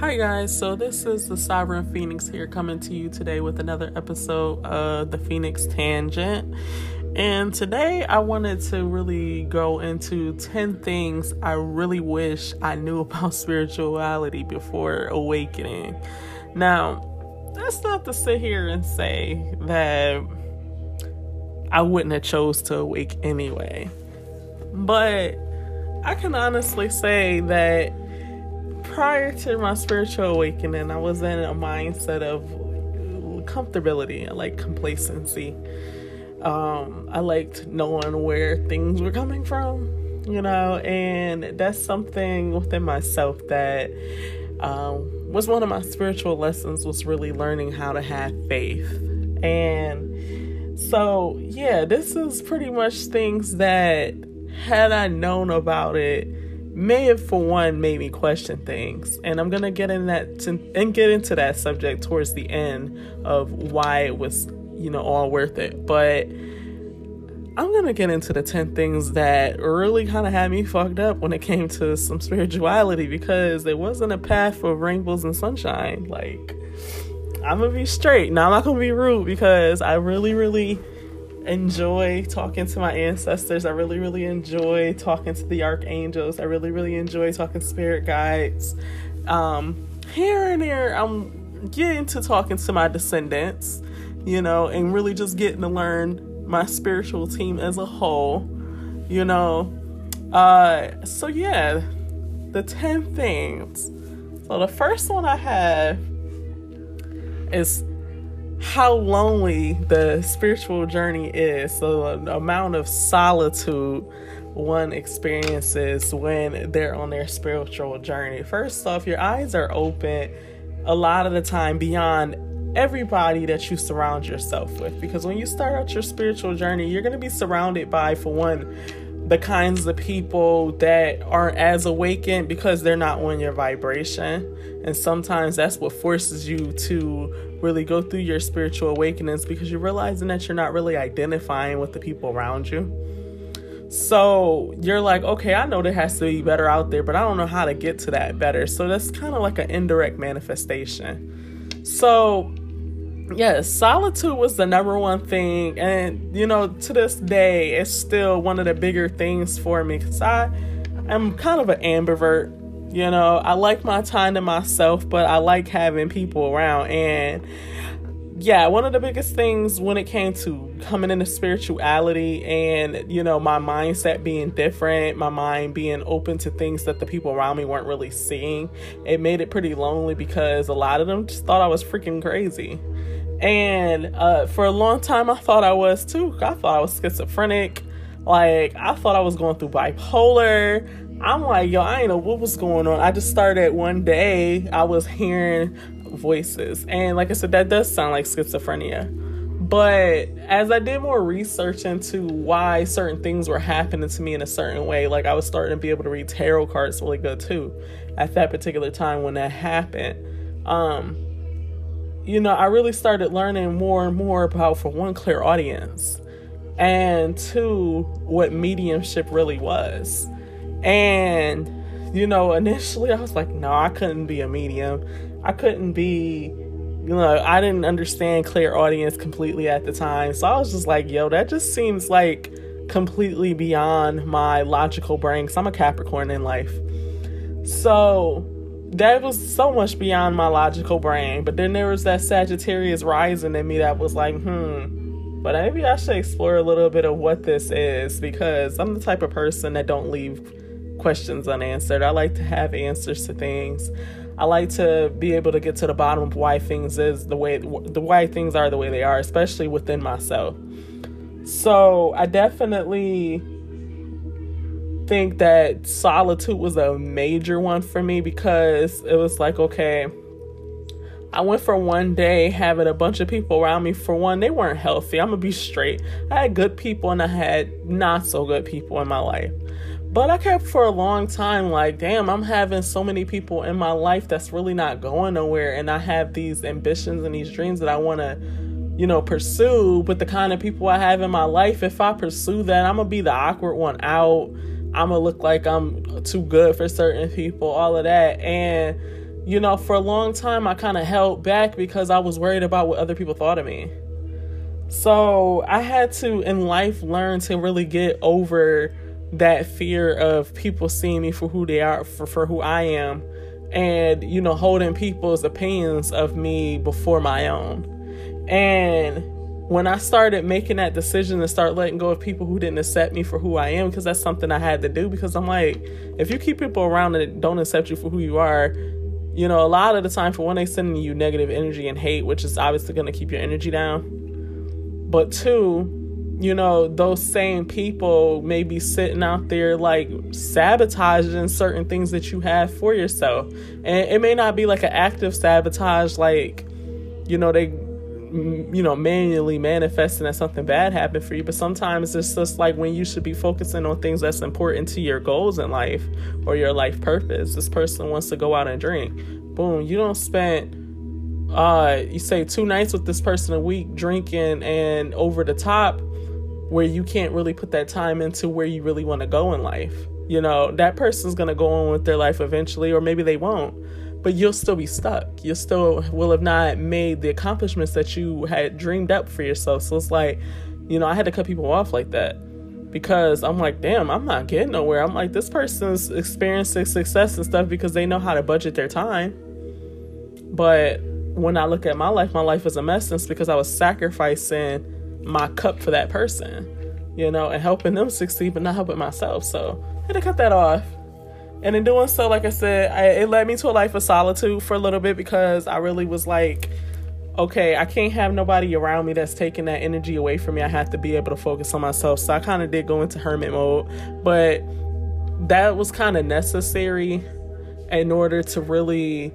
Hi, guys. So, this is the Sovereign Phoenix here coming to you today with another episode of the Phoenix Tangent. And today I wanted to really go into 10 things I really wish I knew about spirituality before awakening. Now, that's not to sit here and say that I wouldn't have chose to awake anyway. But I can honestly say that prior to my spiritual awakening, I was in a mindset of comfortability and like complacency. Um, I liked knowing where things were coming from, you know, and that's something within myself that um, was one of my spiritual lessons was really learning how to have faith. And so, yeah, this is pretty much things that had I known about it, may have for one made me question things. And I'm gonna get in that and get into that subject towards the end of why it was, you know, all worth it. But I'm gonna get into the 10 things that really kind of had me fucked up when it came to some spirituality because it wasn't a path of rainbows and sunshine. Like, I'm gonna be straight. Now, I'm not gonna be rude because I really, really enjoy talking to my ancestors. I really, really enjoy talking to the archangels. I really, really enjoy talking to spirit guides. Um, here and there, I'm getting to talking to my descendants, you know, and really just getting to learn my spiritual team as a whole, you know. Uh, so yeah, the 10 things. So the first one I have is how lonely the spiritual journey is. So, the amount of solitude one experiences when they're on their spiritual journey. First off, your eyes are open a lot of the time beyond everybody that you surround yourself with. Because when you start out your spiritual journey, you're going to be surrounded by, for one, the kinds of people that aren't as awakened because they're not on your vibration. And sometimes that's what forces you to really go through your spiritual awakenings because you're realizing that you're not really identifying with the people around you. So you're like, okay, I know there has to be better out there, but I don't know how to get to that better. So that's kind of like an indirect manifestation. So yes, solitude was the number one thing. And, you know, to this day, it's still one of the bigger things for me because I am kind of an ambivert. You know, I like my time to myself, but I like having people around. And yeah, one of the biggest things when it came to coming into spirituality and, you know, my mindset being different, my mind being open to things that the people around me weren't really seeing, it made it pretty lonely because a lot of them just thought I was freaking crazy. And uh, for a long time, I thought I was too. I thought I was schizophrenic. Like, I thought I was going through bipolar. I'm like, yo, I ain't know what was going on. I just started one day, I was hearing voices. And like I said, that does sound like schizophrenia. But as I did more research into why certain things were happening to me in a certain way, like I was starting to be able to read tarot cards really good too at that particular time when that happened. Um, you know, I really started learning more and more about, for one, clairaudience, and two, what mediumship really was. And, you know, initially I was like, no, I couldn't be a medium. I couldn't be, you know, I didn't understand clairaudience completely at the time. So I was just like, yo, that just seems like completely beyond my logical brain because I'm a Capricorn in life. So that was so much beyond my logical brain. But then there was that Sagittarius rising in me that was like, hmm, but maybe I should explore a little bit of what this is because I'm the type of person that don't leave questions unanswered. I like to have answers to things. I like to be able to get to the bottom of why things is the way the why things are the way they are, especially within myself. So I definitely think that solitude was a major one for me because it was like, okay, I went for one day having a bunch of people around me. For one, they weren't healthy. I'm gonna be straight. I had good people and I had not so good people in my life. But I kept for a long time like, damn, I'm having so many people in my life that's really not going nowhere. And I have these ambitions and these dreams that I wanna, you know, pursue. But the kind of people I have in my life, if I pursue that, I'm gonna be the awkward one out I'm gonna look like I'm too good for certain people, all of that. And you know, for a long time, I kind of held back because I was worried about what other people thought of me. So I had to, in life, learn to really get over that fear of people seeing me for who they are, for, for who I am, and, you know, holding people's opinions of me before my own. And when I started making that decision to start letting go of people who didn't accept me for who I am, because that's something I had to do, because I'm like, if you keep people around that don't accept you for who you are, you know, a lot of the time, for one, they sending you negative energy and hate, which is obviously going to keep your energy down. But two, you know, those same people may be sitting out there like sabotaging certain things that you have for yourself. And it may not be like an active sabotage, like, you know, they you know manually manifesting that something bad happened for you. But sometimes it's just like when you should be focusing on things that's important to your goals in life or your life purpose. This person wants to go out and drink. Boom you don't spend uh you say two nights with this person a week drinking and over the top where you can't really put that time into where you really want to go in life you know that person's going to go on with their life eventually or maybe they won't but you'll still be stuck. You still will have not made the accomplishments that you had dreamed up for yourself. So it's like, you know, I had to cut people off like that because I'm like, damn, I'm not getting nowhere. I'm like, this person's experiencing success and stuff because they know how to budget their time. But when I look at my life, my life is a mess. And it's because I was sacrificing my cup for that person, you know, and helping them succeed, but not helping myself. So I had to cut that off. And in doing so, like I said, I, it led me to a life of solitude for a little bit because I really was like, okay, I can't have nobody around me that's taking that energy away from me. I have to be able to focus on myself. So I kind of did go into hermit mode, but that was kind of necessary in order to really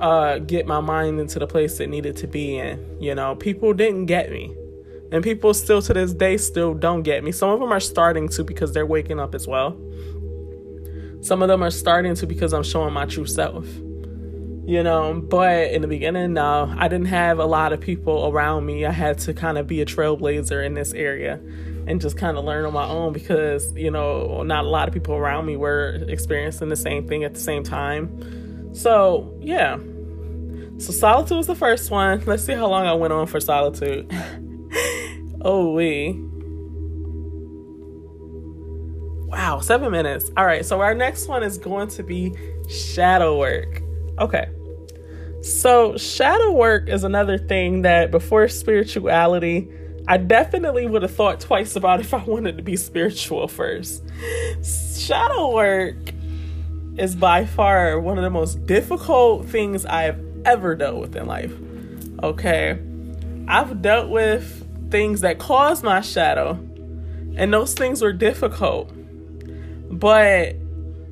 uh, get my mind into the place it needed to be in. You know, people didn't get me. And people still to this day still don't get me. Some of them are starting to because they're waking up as well. Some of them are starting to because I'm showing my true self. You know, but in the beginning, no, I didn't have a lot of people around me. I had to kind of be a trailblazer in this area and just kind of learn on my own because, you know, not a lot of people around me were experiencing the same thing at the same time. So, yeah. So, solitude was the first one. Let's see how long I went on for solitude. oh, we. Wow, seven minutes. All right, so our next one is going to be shadow work. Okay. So, shadow work is another thing that before spirituality, I definitely would have thought twice about if I wanted to be spiritual first. Shadow work is by far one of the most difficult things I have ever dealt with in life. Okay. I've dealt with things that caused my shadow, and those things were difficult. But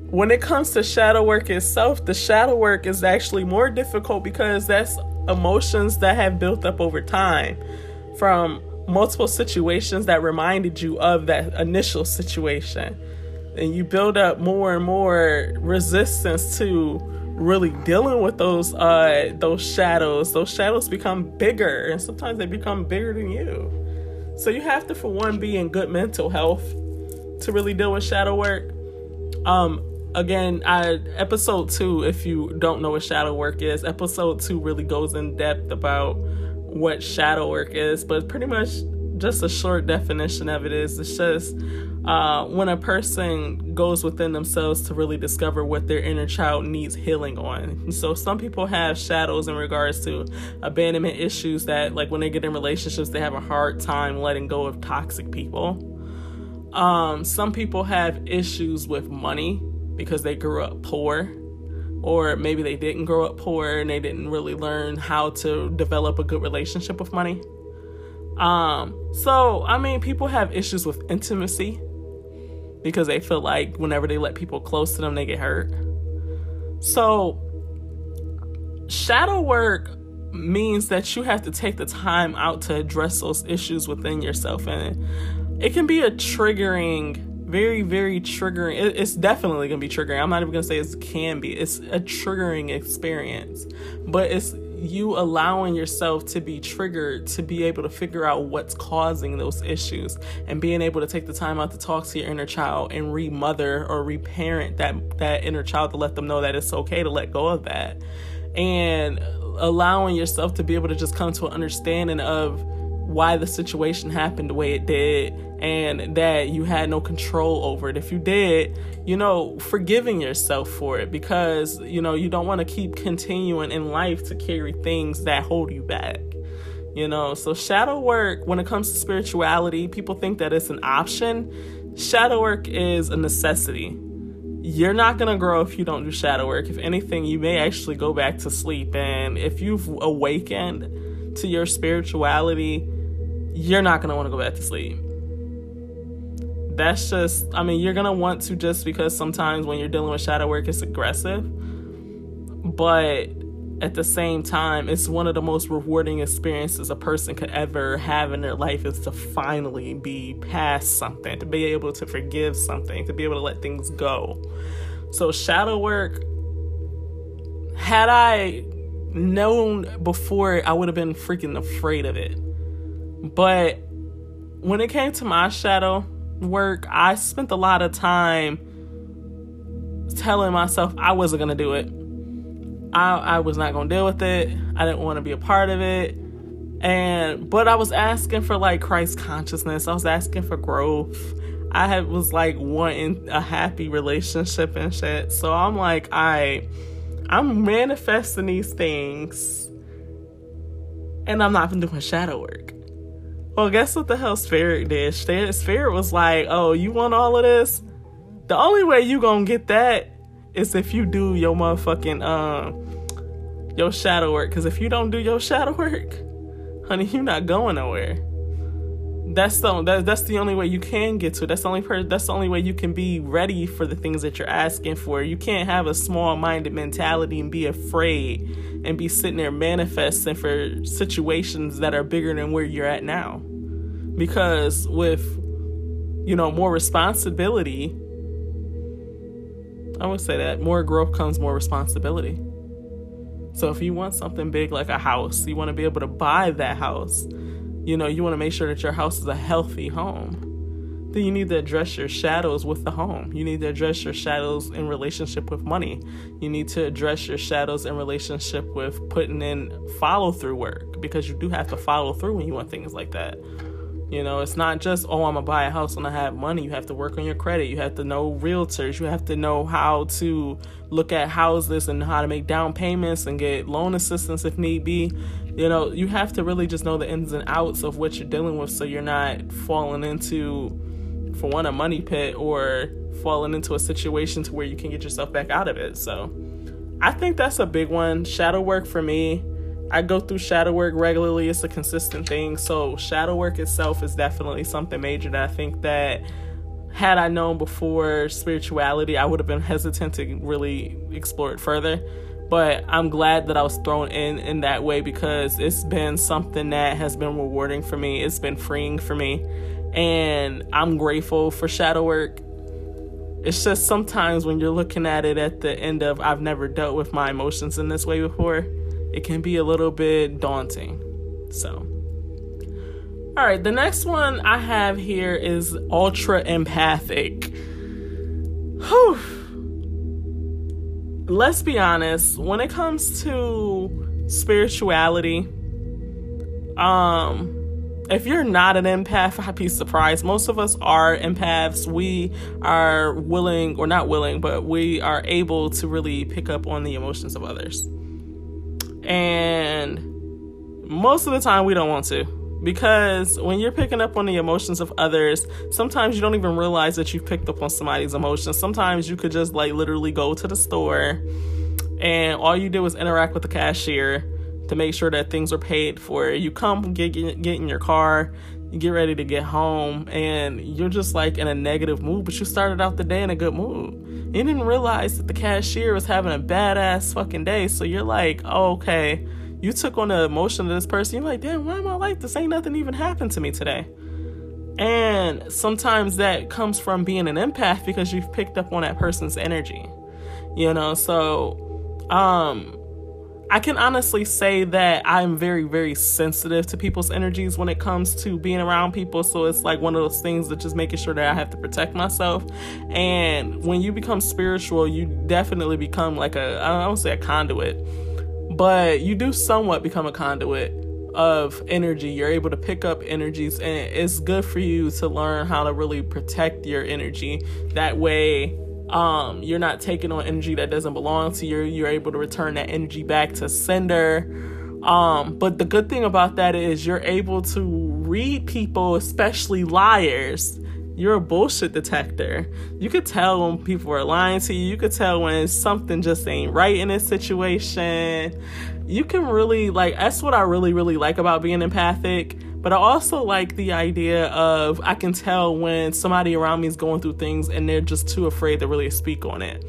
when it comes to shadow work itself, the shadow work is actually more difficult because that's emotions that have built up over time from multiple situations that reminded you of that initial situation. And you build up more and more resistance to really dealing with those uh those shadows. Those shadows become bigger and sometimes they become bigger than you. So you have to for one be in good mental health to really deal with shadow work. Um, again, I episode two, if you don't know what shadow work is, episode two really goes in depth about what shadow work is, but pretty much just a short definition of it is it's just uh, when a person goes within themselves to really discover what their inner child needs healing on. So some people have shadows in regards to abandonment issues that, like when they get in relationships, they have a hard time letting go of toxic people. Um, some people have issues with money because they grew up poor, or maybe they didn't grow up poor and they didn't really learn how to develop a good relationship with money. Um, so I mean, people have issues with intimacy because they feel like whenever they let people close to them, they get hurt. So, shadow work means that you have to take the time out to address those issues within yourself and it can be a triggering very very triggering it's definitely gonna be triggering i'm not even gonna say it can be it's a triggering experience but it's you allowing yourself to be triggered to be able to figure out what's causing those issues and being able to take the time out to talk to your inner child and remother or reparent that that inner child to let them know that it's okay to let go of that. And allowing yourself to be able to just come to an understanding of why the situation happened the way it did and that you had no control over it. If you did, you know, forgiving yourself for it because, you know, you don't want to keep continuing in life to carry things that hold you back. You know, so shadow work, when it comes to spirituality, people think that it's an option. Shadow work is a necessity. You're not going to grow if you don't do shadow work. If anything, you may actually go back to sleep. And if you've awakened to your spirituality, you're not going to want to go back to sleep. That's just, I mean, you're to want to just because sometimes when you're dealing with shadow work, it's aggressive. But at the same time, it's one of the most rewarding experiences a person could ever have in their life is to finally be past something, to be able to forgive something, to be able to let things go. So, shadow work, had I known before, I would have been freaking afraid of it. But when it came to my shadow work, I spent a lot of time telling myself I wasn't going to do it. I, I was not going to deal with it. I didn't want to be a part of it. And, but I was asking for like Christ consciousness. I was asking for growth. I had, was like wanting a happy relationship and shit. So I'm like, I, I'm manifesting these things and I'm not even doing shadow work. Well, guess what the hell Spirit did? Spirit was like, "Oh, you want all of this? The only way you gonna get that is if you do your motherfucking um your shadow work. Because if you don't do your shadow work, honey, you're not going nowhere. That's the that, that's the only way you can get to it. That's the only per- that's the only way you can be ready for the things that you're asking for. You can't have a small-minded mentality and be afraid and be sitting there manifesting for situations that are bigger than where you're at now. Because with you know more responsibility, I would say that more growth comes more responsibility. So if you want something big like a house, you want to be able to buy that house you know, you want to make sure that your house is a healthy home. Then you need to address your shadows with the home. You need to address your shadows in relationship with money. You need to address your shadows in relationship with putting in follow through work because you do have to follow through when you want things like that. You know, it's not just, oh, I'm gonna buy a house and I have money. You have to work on your credit. You have to know realtors. You have to know how to look at houses and how to make down payments and get loan assistance if need be. You know, you have to really just know the ins and outs of what you're dealing with so you're not falling into, for one, a money pit or falling into a situation to where you can get yourself back out of it. So I think that's a big one. Shadow work for me I go through shadow work regularly. It's a consistent thing. So shadow work itself is definitely something major that I think that had I known before spirituality, I would have been hesitant to really explore it further. But I'm glad that I was thrown in in that way because it's been something that has been rewarding for me. It's been freeing for me. And I'm grateful for shadow work. It's just sometimes when you're looking at it at the end of I've never dealt with my emotions in this way before it can be a little bit daunting. So, all right, the next one I have here is ultra empathic. Whew. Let's be honest, when it comes to spirituality, um, if you're not an empath, I'd be surprised. Most of us are empaths. We are willing, or not willing, but we are able to really pick up on the emotions of others. And most of the time, we don't want to. Because when you're picking up on the emotions of others, sometimes you don't even realize that you've picked up on somebody's emotions. Sometimes you could just like literally go to the store and all you do is interact with the cashier to make sure that things are paid for. You come get, get, in your car, get ready to get home, and you're just like in a negative mood, but you started out the day in a good mood. You didn't realize that the cashier was having a badass fucking day, so you're like, oh, okay. You took on the emotion of this person. You're like, damn, why am I like this? Ain't nothing even happened to me today. And sometimes that comes from being an empath because you've picked up on that person's energy. You know, so um I can honestly say that I'm very, very sensitive to people's energies when it comes to being around people. So it's like one of those things that just making sure that I have to protect myself. And when you become spiritual, you definitely become like a, I don't say a conduit, but you do somewhat become a conduit of energy. You're able to pick up energies, and it's good for you to learn how to really protect your energy. That way, um, you're not taking on energy that doesn't belong to you. You're able to return that energy back to sender. Um, but the good thing about that is you're able to read people, especially liars. You're a bullshit detector. You could tell when people are lying to you. You could tell when something just ain't right in a situation. You can really like that's what I really really like about being empathic but I also like the idea of I can tell when somebody around me is going through things and they're just too afraid to really speak on it.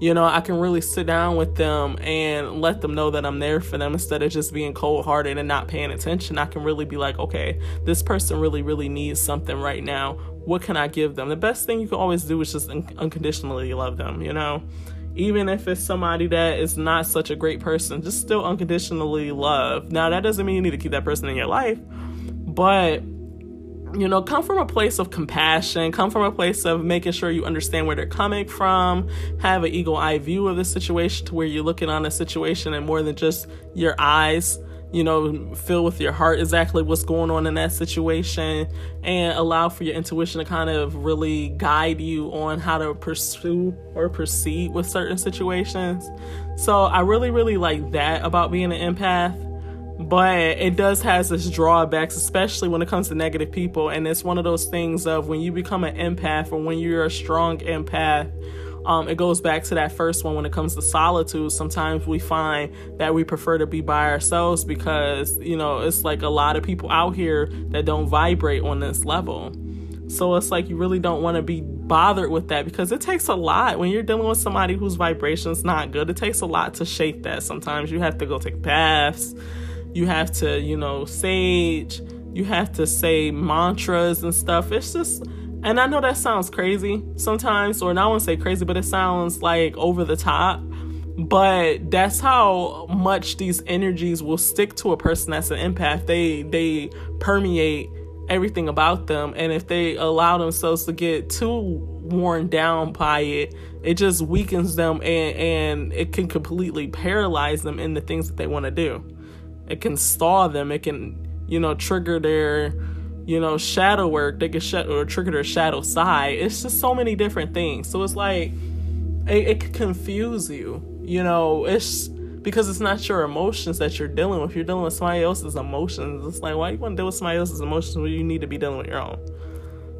You know, I can really sit down with them and let them know that I'm there for them instead of just being cold hearted and not paying attention. I can really be like, okay, this person really, really needs something right now. What can I give them? The best thing you can always do is just un- unconditionally love them, you know? even if it's somebody that is not such a great person, just still unconditionally love. Now, that doesn't mean you need to keep that person in your life, but you know, come from a place of compassion, come from a place of making sure you understand where they're coming from, have an eagle eye view of the situation to where you're looking on a situation and more than just your eyes, you know, feel with your heart exactly what's going on in that situation and allow for your intuition to kind of really guide you on how to pursue or proceed with certain situations. So I really, really like that about being an empath but it does has its drawbacks especially when it comes to negative people and it's one of those things of when you become an empath or when you're a strong empath um, it goes back to that first one when it comes to solitude. Sometimes we find that we prefer to be by ourselves because you know it's like a lot of people out here that don't vibrate on this level. So it's like you really don't want to be bothered with that because it takes a lot. When you're dealing with somebody whose vibration's not good it takes a lot to shake that. Sometimes you have to go take baths you have to, you know, sage, you have to say mantras and stuff. It's just, and I know that sounds crazy sometimes, or not want to say crazy, but it sounds like over the top. But that's how much these energies will stick to a person that's an empath. They they permeate everything about them, and if they allow themselves to get too worn down by it, it just weakens them and and it can completely paralyze them in the things that they want to do. It can stall them. It can, you know, trigger their, you know, shadow work. They can sh- or trigger their shadow side. It's just so many different things. So it's like it, it can confuse you. You know, it's because it's not your emotions that you're dealing with. You're dealing with somebody else's emotions. It's like why you want to deal with somebody else's emotions when you need to be dealing with your own.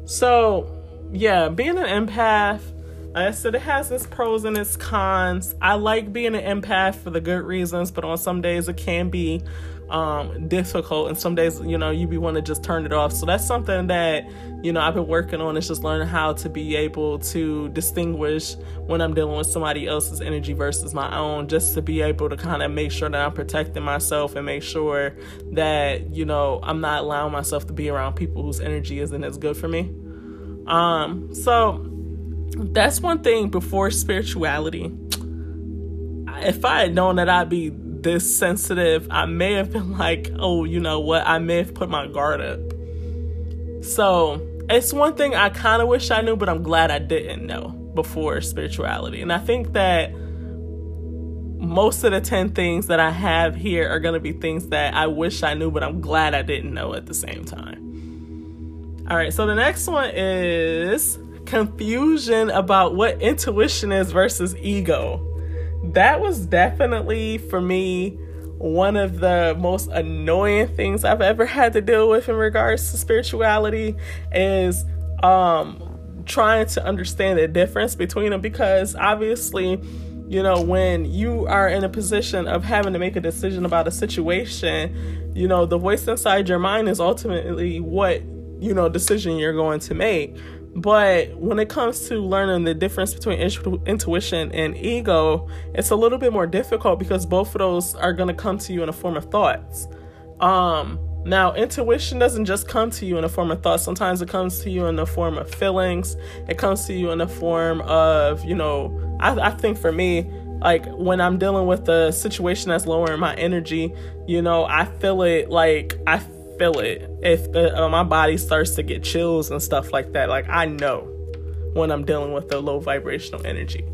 So yeah, being an empath I said, it has its pros and its cons. I like being an empath for the good reasons, but on some days it can be um, difficult, and some days, you know, you be want to just turn it off. So that's something that you know I've been working on. Is just learning how to be able to distinguish when I'm dealing with somebody else's energy versus my own, just to be able to kind of make sure that I'm protecting myself and make sure that you know I'm not allowing myself to be around people whose energy isn't as good for me. Um, so that's one thing before spirituality. If I had known that I'd be this sensitive, I may have been like, oh, you know what? I may have put my guard up. So it's one thing I kind of wish I knew, but I'm glad I didn't know before spirituality. And I think that most of the 10 things that I have here are going to be things that I wish I knew, but I'm glad I didn't know at the same time. All right, so the next one is confusion about what intuition is versus ego. That was definitely for me one of the most annoying things I've ever had to deal with in regards to spirituality is um trying to understand the difference between them. Because obviously you know when you are in a position of having to make a decision about a situation you know the voice inside your mind is ultimately what you know decision you're going to make but when it comes to learning the difference between intuition and ego, it's a little bit more difficult because both of those are going to come to you in a form of thoughts. Um, now, intuition doesn't just come to you in a form of thoughts. Sometimes it comes to you in the form of feelings. It comes to you in the form of, you know, I, I think for me, like when I'm dealing with a situation that's lowering my energy, you know, I feel it like I feel it if the, uh, my body starts to get chills and stuff like that. Like I know when I'm dealing with the low vibrational energy.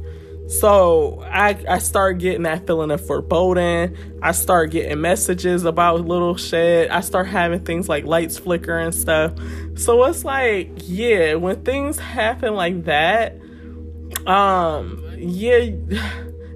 So I I start getting that feeling of foreboding. I start getting messages about little shit. I start having things like lights flicker and stuff. So it's like, yeah, when things happen like that, um, yeah,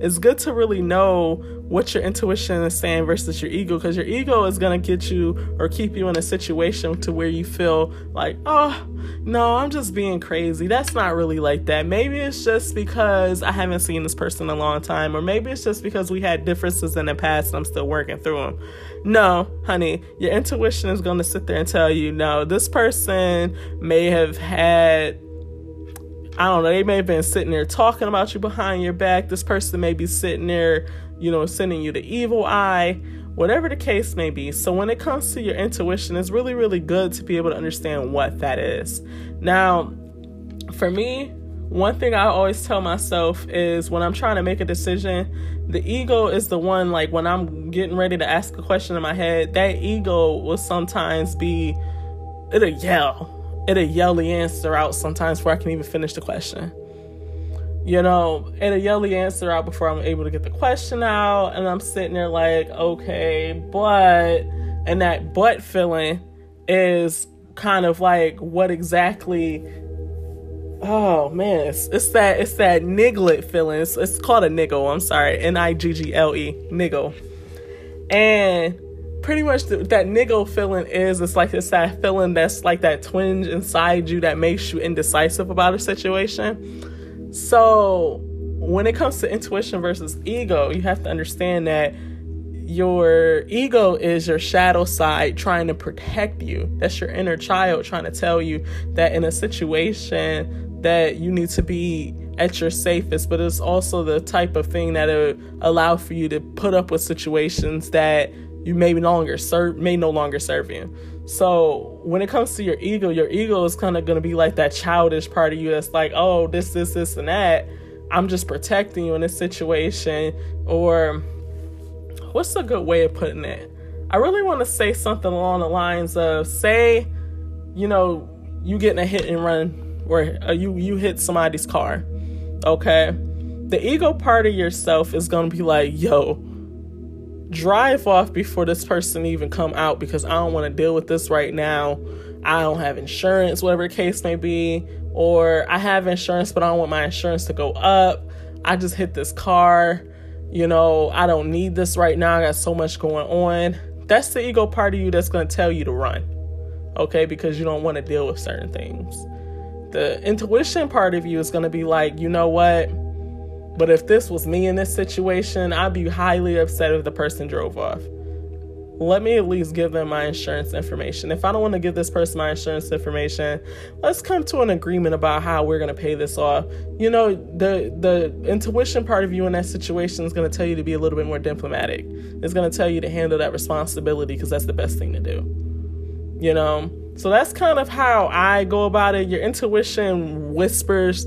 it's good to really know what your intuition is saying versus your ego because your ego is going to get you or keep you in a situation to where you feel like oh no i'm just being crazy. That's not really like that. Maybe it's just because i haven't seen this person in a long time or maybe it's just because we had differences in the past and i'm still working through them no honey your intuition is going to sit there and tell you no this person may have had I don't know, they may have been sitting there talking about you behind your back. This person may be sitting there you know, sending you the evil eye, whatever the case may be. So, when it comes to your intuition, it's really, really good to be able to understand what that is. Now, for me, one thing I always tell myself is when I'm trying to make a decision, the ego is the one, like when I'm getting ready to ask a question in my head, that ego will sometimes be, it'll yell. It'll yell the answer out sometimes before I can even finish the question you know, and a yell the answer out before I'm able to get the question out. And I'm sitting there like, okay, but, and that but feeling is kind of like what exactly oh man it's, it's that it's that niglet feeling. It's, it's called a niggle. I'm sorry. N-i-g-g-l-e niggle. And pretty much the, that niggle feeling is it's like it's that feeling that's like that twinge inside you that makes you indecisive about a situation so, when it comes to intuition versus ego, you have to understand that your ego is your shadow side trying to protect you. That's your inner child trying to tell you that in a situation that you need to be at your safest, but it's also the type of thing that will allow for you to put up with situations that you may no longer serve may no longer serve you. So when it comes to your ego, your ego is kind of going to be like that childish part of you that's like, oh, this, this, this, and that. I'm just protecting you in this situation. Or what's a good way of putting it? I really want to say something along the lines of, say, you know, you getting a hit and run, or uh, you you hit somebody's car. Okay, the ego part of yourself is gonna be like, yo drive off before this person even come out because I don't want to deal with this right now. I don't have insurance, whatever the case may be, or I have insurance but I don't want my insurance to go up. I just hit this car. You know, I don't need this right now. I got so much going on. That's the ego part of you that's going to tell you to run. Okay? Because you don't want to deal with certain things. The intuition part of you is going to be like, "You know what? But if this was me in this situation, I'd be highly upset if the person drove off. Let me at least give them my insurance information. If I don't want to give this person my insurance information, let's come to an agreement about how we're going to pay this off. You know, the the intuition part of you in that situation is going to tell you to be a little bit more diplomatic. It's going to tell you to handle that responsibility because that's the best thing to do. You know, so that's kind of how I go about it. Your intuition whispers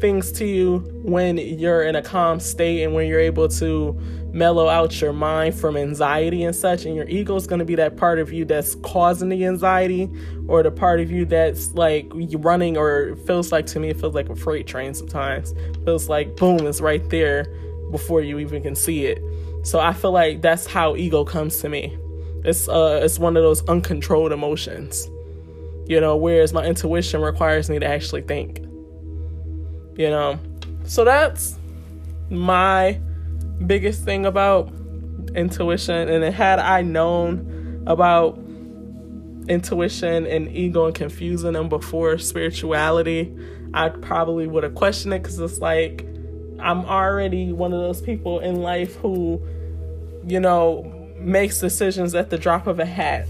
things to you when you're in a calm state and when you're able to mellow out your mind from anxiety and such and your ego is going to be that part of you that's causing the anxiety or the part of you that's like running or feels like to me it feels like a freight train sometimes. Feels like boom it's right there before you even can see it. So i feel like that's how ego comes to me. It's uh it's one of those uncontrolled emotions you know whereas my intuition requires me to actually think you know? So that's my biggest thing about intuition and had i known about intuition and ego and confusing them before spirituality i probably would have questioned it because it's like i'm already one of those people in life who you know makes decisions at the drop of a hat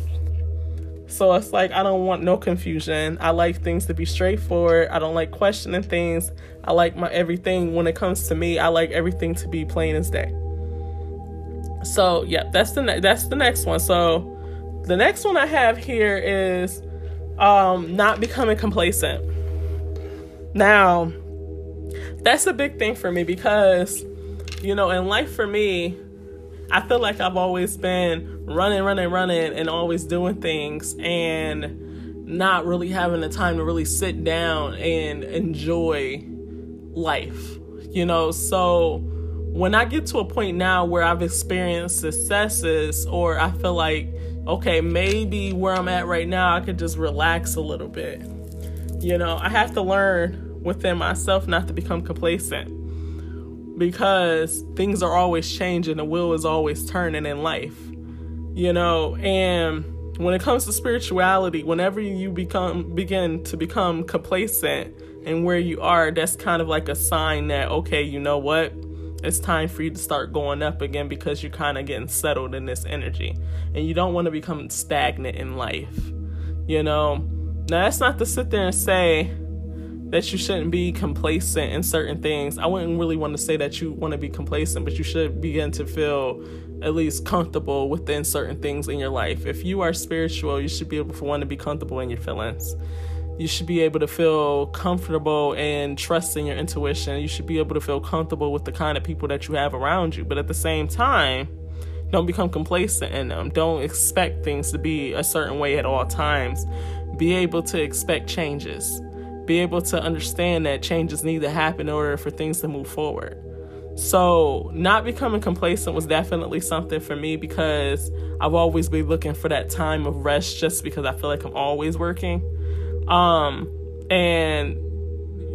so it's like I don't want no confusion. I like things to be straightforward. I don't like questioning things. I like my everything when it comes to me. I like everything to be plain as day. So yeah, that's the ne- that's the next one. So the next one I have here is um, not becoming complacent. Now, that's a big thing for me because you know, in life for me, I feel like I've always been running, running, running, and always doing things and not really having the time to really sit down and enjoy life, you know. So when I get to a point now where I've experienced successes, or I feel like, okay, maybe where I'm at right now, I could just relax a little bit. You know, I have to learn within myself not to become complacent because things are always changing, the wheel is always turning in life, you know, and when it comes to spirituality, whenever you become begin to become complacent and where you are, that's kind of like a sign that okay, you know what? It's time for you to start going up again because you're kind of getting settled in this energy. And you don't want to become stagnant in life. You know, now that's not to sit there and say that you shouldn't be complacent in certain things. I wouldn't really want to say that you want to be complacent, but you should begin to feel at least comfortable within certain things in your life. If you are spiritual, you should be able to want to be comfortable in your feelings. You should be able to feel comfortable and trust in your intuition. You should be able to feel comfortable with the kind of people that you have around you. But at the same time, don't become complacent in them. Don't expect things to be a certain way at all times. Be able to expect changes be able to understand that changes need to happen in order for things to move forward. So, not becoming complacent was definitely something for me because I've always been looking for that time of rest just because I feel like I'm always working. Um, and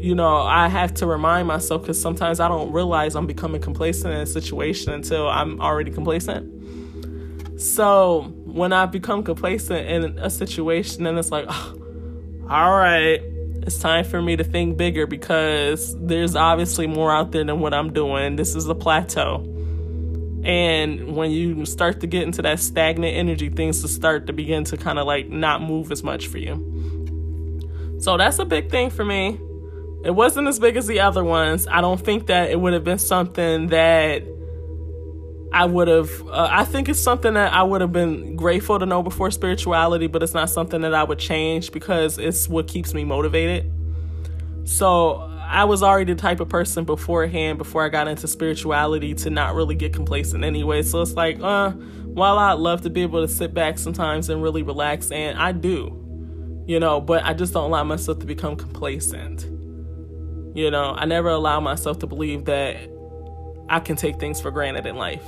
you know, I have to remind myself because sometimes I don't realize I'm becoming complacent in a situation until I'm already complacent. So, when I become complacent in a situation, then it's like, oh, all right, it's time for me to think bigger because there's obviously more out there than what I'm doing. This is a plateau. And when you start to get into that stagnant energy, things to start to begin to kind of like not move as much for you. So that's a big thing for me. It wasn't as big as the other ones. I don't think that it would have been something that I would have, uh, I think it's something that I would have been grateful to know before spirituality, but it's not something that I would change because it's what keeps me motivated. So I was already the type of person beforehand, before I got into spirituality, to not really get complacent anyway. So it's like, uh, while I'd love to be able to sit back sometimes and really relax, and I do, you know, but I just don't allow myself to become complacent. You know, I never allow myself to believe that I can take things for granted in life.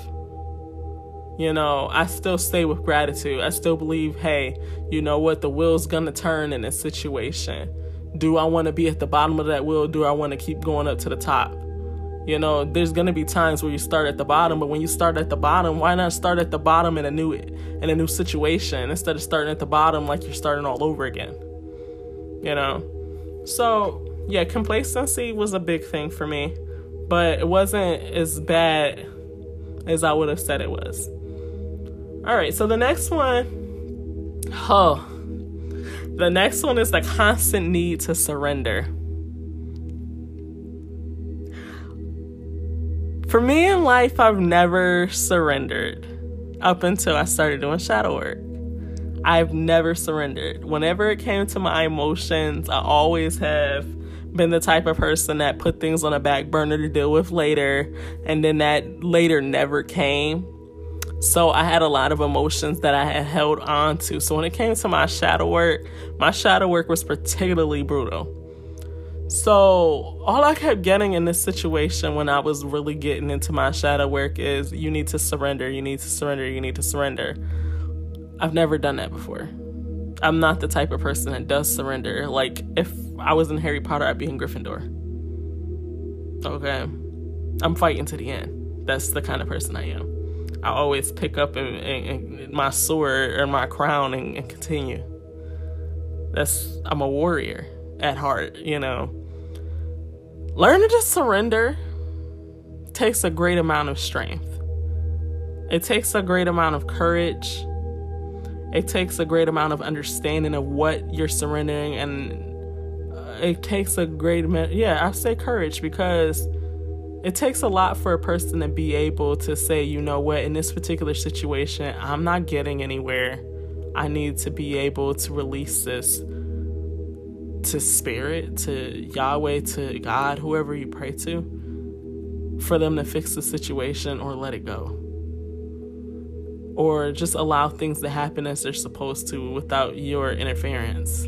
You know, I still stay with gratitude. I still believe, hey, you know what? The wheel's gonna turn in this situation. Do I want to be at the bottom of that wheel? Do I want to keep going up to the top? You know, there's gonna be times where you start at the bottom, but when you start at the bottom, why not start at the bottom in a new in a new situation instead of starting at the bottom like you're starting all over again? You know, so yeah, complacency was a big thing for me, but it wasn't as bad as I would have said it was. All right, so the next one, oh, the next one is the constant need to surrender. For me in life, I've never surrendered up until I started doing shadow work. I've never surrendered. Whenever it came to my emotions, I always have been the type of person that put things on a back burner to deal with later, and then that later never came. So I had a lot of emotions that I had held on to. So when it came to my shadow work, my shadow work was particularly brutal. So all I kept getting in this situation when I was really getting into my shadow work is you need to surrender, you need to surrender, you need to surrender. I've never done that before. I'm not the type of person that does surrender. Like if I was in Harry Potter, I'd be in Gryffindor. Okay. I'm fighting to the end. That's the kind of person I am. I always pick up and, and, and my sword or my crown and, and continue. That's I'm a warrior at heart, you know. Learning to surrender takes a great amount of strength. It takes a great amount of courage. It takes a great amount of understanding of what you're surrendering and uh, it takes a great amount yeah, I say courage because it takes a lot for a person to be able to say, you know what, in this particular situation, I'm not getting anywhere. I need to be able to release this to spirit, to Yahweh, to God, whoever you pray to. for them to fix the situation or let it go. Or just allow things to happen as they're supposed to without your interference.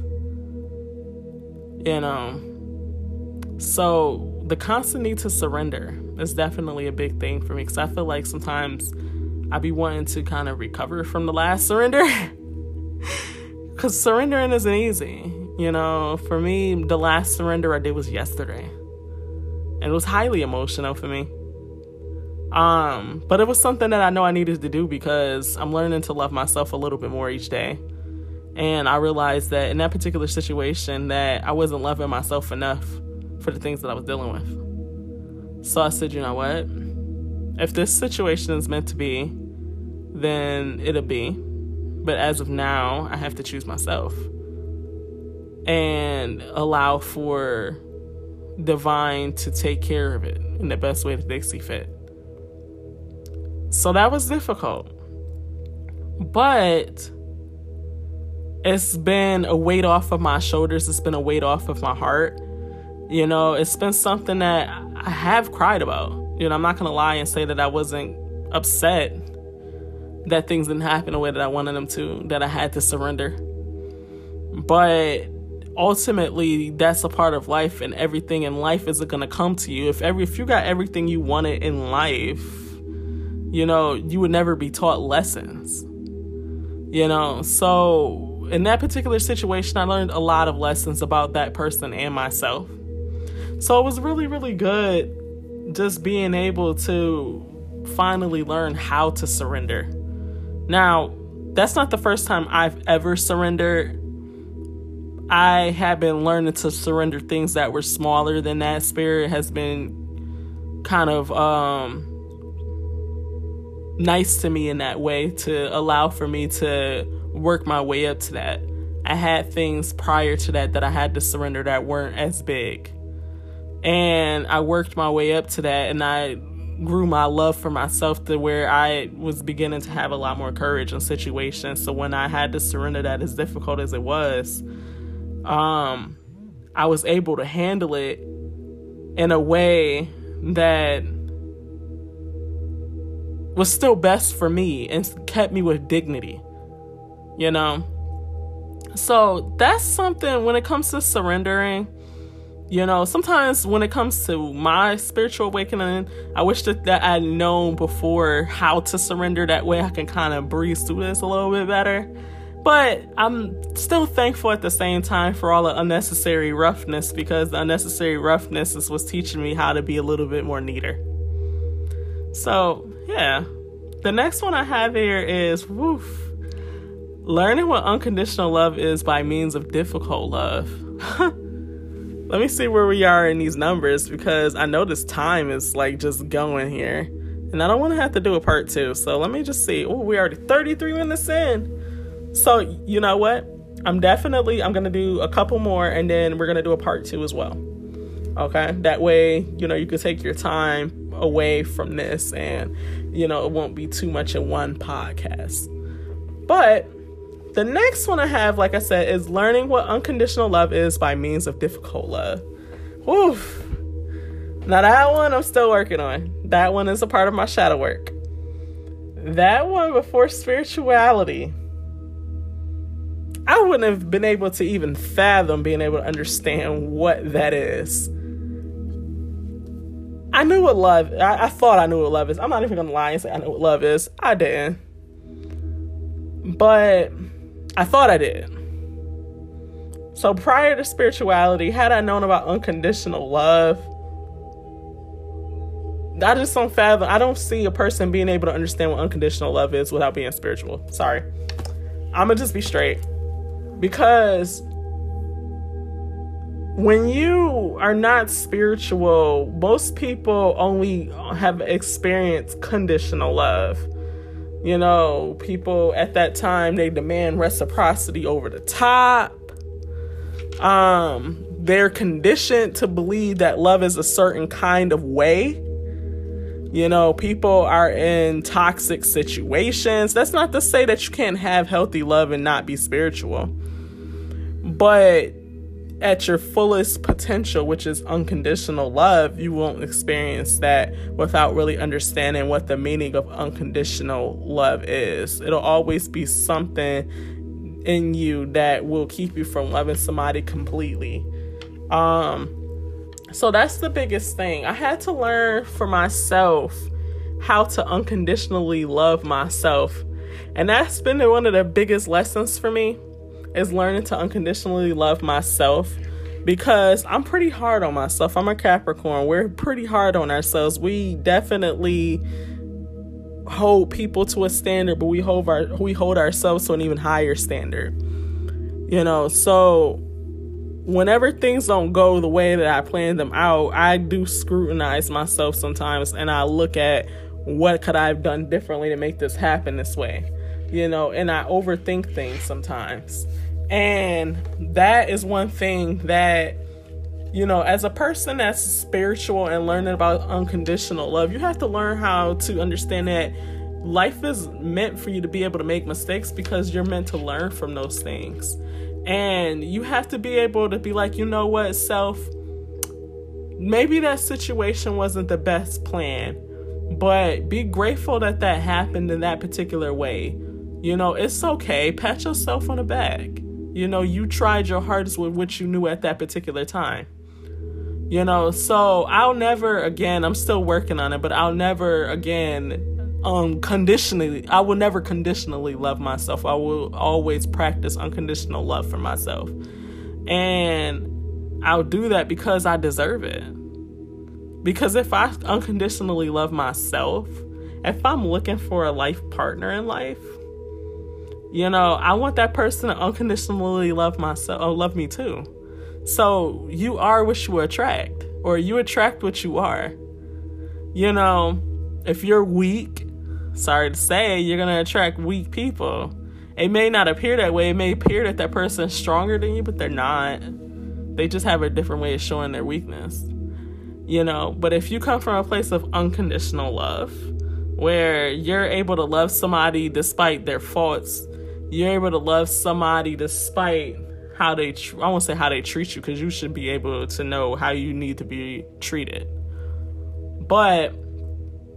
You um, know? So, the constant need to surrender is definitely a big thing for me because I feel like sometimes I be wanting to kind of recover from the last surrender. Because surrendering isn't easy. You know, for me, the last surrender I did was yesterday. And it was highly emotional for me. Um, but it was something that I know I needed to do because I'm learning to love myself a little bit more each day. And I realized that in that particular situation that I wasn't loving myself enough for the things that I was dealing with. So I said, you know what? If this situation is meant to be, then it'll be. But as of now, I have to choose myself and allow for divine to take care of it in the best way that they see fit. So that was difficult. But it's been a weight off of my shoulders, it's been a weight off of my heart. You know, it's been something that I have cried about. You know, I'm not going to lie and say that I wasn't upset that things didn't happen the way that I wanted them to, that I had to surrender. But ultimately that's a part of life and everything in life isn't to come to you if every if you got everything you wanted in life you know you would never be taught lessons you know so in that particular situation i learned a lot of lessons about that person and myself so it was really really good just being able to finally learn how to surrender now that's not the first time i've ever surrendered I have been learning to surrender things that were smaller than that. Spirit has been kind of um, nice to me in that way to allow for me to work my way up to that. I had things prior to that that I had to surrender that weren't as big. And I worked my way up to that and I grew my love for myself to where I was beginning to have a lot more courage in situations. So when I had to surrender that as difficult as it was, um, I was able to handle it in a way that was still best for me and kept me with dignity. You know? So that's something when it comes to surrendering. You know, sometimes when it comes to my spiritual awakening, I wish that, that I'd known before how to surrender. That way I can kind of breeze through this a little bit better. But I'm still thankful at the same time for all the unnecessary roughness because the unnecessary roughness is what's teaching me how to be a little bit more neater. So, yeah. The next one I have here is woof. Learning what unconditional love is by means of difficult love. Let me see where we are in these numbers because I know this time is like just going here. And I don't want to have to do a part two. So let me just see. Oh, we already 33 minutes in. So, you know what? I'm definitely I'm to do a couple more and then we're to do a part 2 as well. Okay? That way, you know, you can take your time away from this and you know, it won't be too much in one podcast. But the next one I have, like I said, is learning what unconditional love is by means of difficult love. Woof. Now that one I'm still working on. That one is a part of my shadow work. That one before spirituality I wouldn't have been able to even fathom being able to understand what that is. I knew what love. I, I thought I knew what love is. I'm not even gonna lie and say I know what love is. I didn't, but I thought I did. So prior to spirituality, had I known about unconditional love, I just don't fathom. I don't see a person being able to understand what unconditional love is without being spiritual. Sorry, I'm gonna just be straight. Because when you are not spiritual, most people only have experienced conditional love. You know, people at that time they demand reciprocity over the top. Um, they're conditioned to believe that love is a certain kind of way. You know, people are in toxic situations. That's not to say that you can't have healthy love and not be spiritual. But at your fullest potential, which is unconditional love, you won't experience that without really understanding what the meaning of unconditional love is. It'll always be something in you that will keep you from loving somebody completely. Um so that's the biggest thing. I had to learn for myself how to unconditionally love myself. And that's been one of the biggest lessons for me is learning to unconditionally love myself because I'm pretty hard on myself. I'm a Capricorn. We're pretty hard on ourselves. We definitely hold people to a standard, but we hold our we hold ourselves to an even higher standard. You know, so whenever things don't go the way that I planned them out, I do scrutinize myself sometimes and I look at what could I have done differently to make this happen this way. You know, and I overthink things sometimes. And that is one thing that, you know, as a person that's spiritual and learning about unconditional love, you have to learn how to understand that life is meant for you to be able to make mistakes because you're meant to learn from those things. And you have to be able to be like, you know what, self, maybe that situation wasn't the best plan, but be grateful that that happened in that particular way. You know, it's okay. Pat yourself on the back. You know, you tried your hardest with what you knew at that particular time. You know, so I'll never again, I'm still working on it, but I'll never again um conditionally I will never conditionally love myself. I will always practice unconditional love for myself. And I'll do that because I deserve it. Because if I unconditionally love myself, if I'm looking for a life partner in life, you know, I want that person to unconditionally love myself or oh, love me too. So you are what you attract, or you attract what you are. You know, if you're weak, sorry to say, you're gonna attract weak people. It may not appear that way. It may appear that that person's stronger than you, but they're not. They just have a different way of showing their weakness. You know, but if you come from a place of unconditional love, where you're able to love somebody despite their faults, you're able to love somebody despite how they tr- I won't say how they treat you because you should be able to know how you need to be treated. But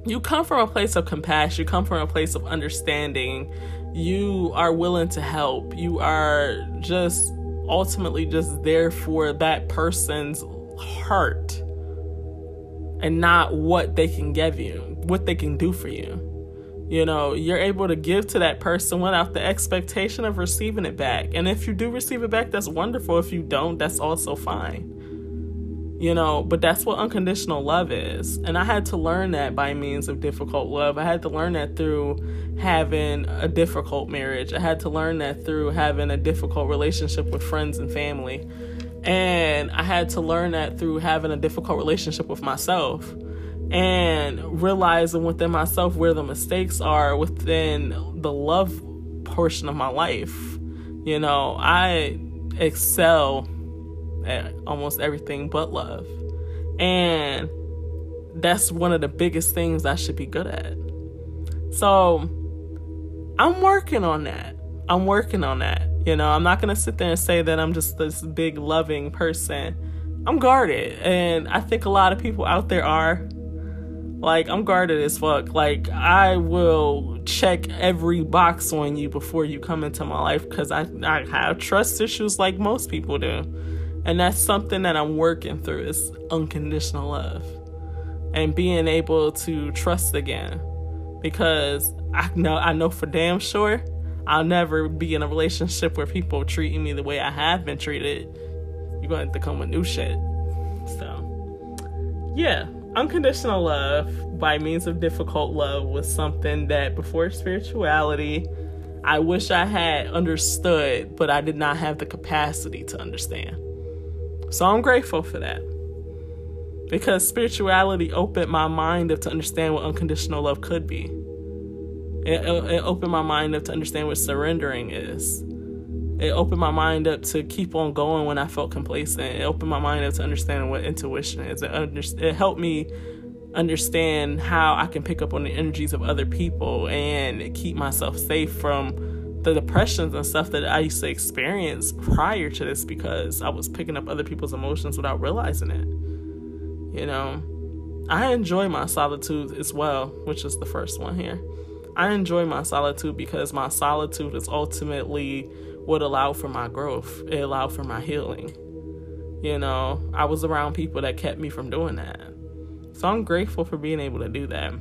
you come from a place of compassion, you come from a place of understanding. You are willing to help. You are just ultimately just there for that person's heart and not what they can give you, what they can do for you. You know, you're able to give to that person without the expectation of receiving it back. And if you do receive it back, that's wonderful. If you don't, that's also fine. You know, but that's what unconditional love is. And I had to learn that by means of difficult love. I had to learn that through having a difficult marriage. I had to learn that through having a difficult relationship with friends and family. And I had to learn that through having a difficult relationship with myself and realizing within myself where the mistakes are within the love portion of my life. You know, I excel at almost everything but love. And that's one of the biggest things I should be good at. So I'm working on that. I'm working on that. You know, I'm not going to sit there and say that I'm just this big loving person. I'm guarded. And I think a lot of people out there are. Like I'm guarded as fuck. Like I will check every box on you before you come into my life because I, I have trust issues like most people do. And that's something that I'm working through is unconditional love. And being able to trust again. Because I know I know for damn sure I'll never be in a relationship where people treating me the way I have been treated. You're gonna to come with new shit. So yeah unconditional love by means of difficult love was something that before spirituality, I wish I had understood, but I did not have the capacity to understand. So I'm grateful for that. Because spirituality opened my mind up to understand what unconditional love could be. It, it opened my mind up to understand what surrendering is it opened my mind up to keep on going when I felt complacent. It opened my mind up to understanding what intuition is. It, under, it helped me understand how I can pick up on the energies of other people and keep myself safe from the depressions and stuff that I used to experience prior to this because I was picking up other people's emotions without realizing it. You know, I enjoy my solitude as well, which is the first one here. I enjoy my solitude because my solitude is ultimately what allow for my growth. It allowed for my healing. You know, I was around people that kept me from doing that. So I'm grateful for being able to do that.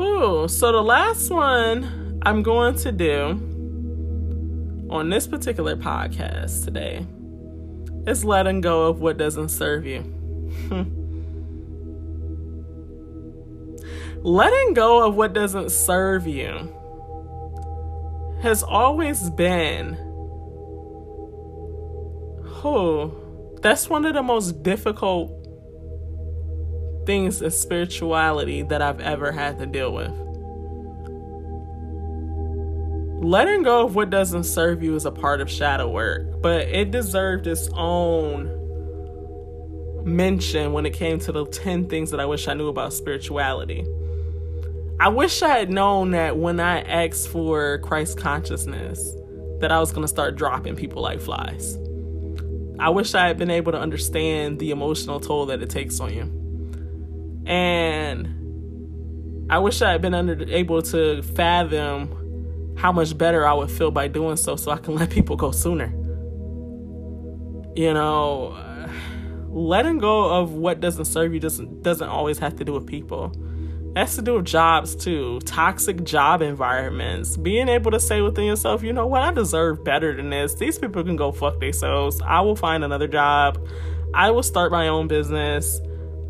Ooh, so the last one I'm going to do on this particular podcast today is letting go of what doesn't serve you. letting go of what doesn't serve you has always been oh that's one of the most difficult things in spirituality that I've ever had to deal with. Letting go of what doesn't serve you is a part of shadow work, but it deserved its own mention when it came to the 10 things that I wish I knew about spirituality. I wish I had known that when I asked for Christ consciousness, that I was going to start dropping people like flies. I wish I had been able to understand the emotional toll that it takes on you. And I wish I had been under, able to fathom how much better I would feel by doing so so I can let people go sooner. You know, letting go of what doesn't serve you doesn't doesn't always have to do with people has to do with jobs too. Toxic job environments. Being able to say within yourself you know what? I deserve better than this. These people can go fuck themselves. I will find another job. I will start my own business.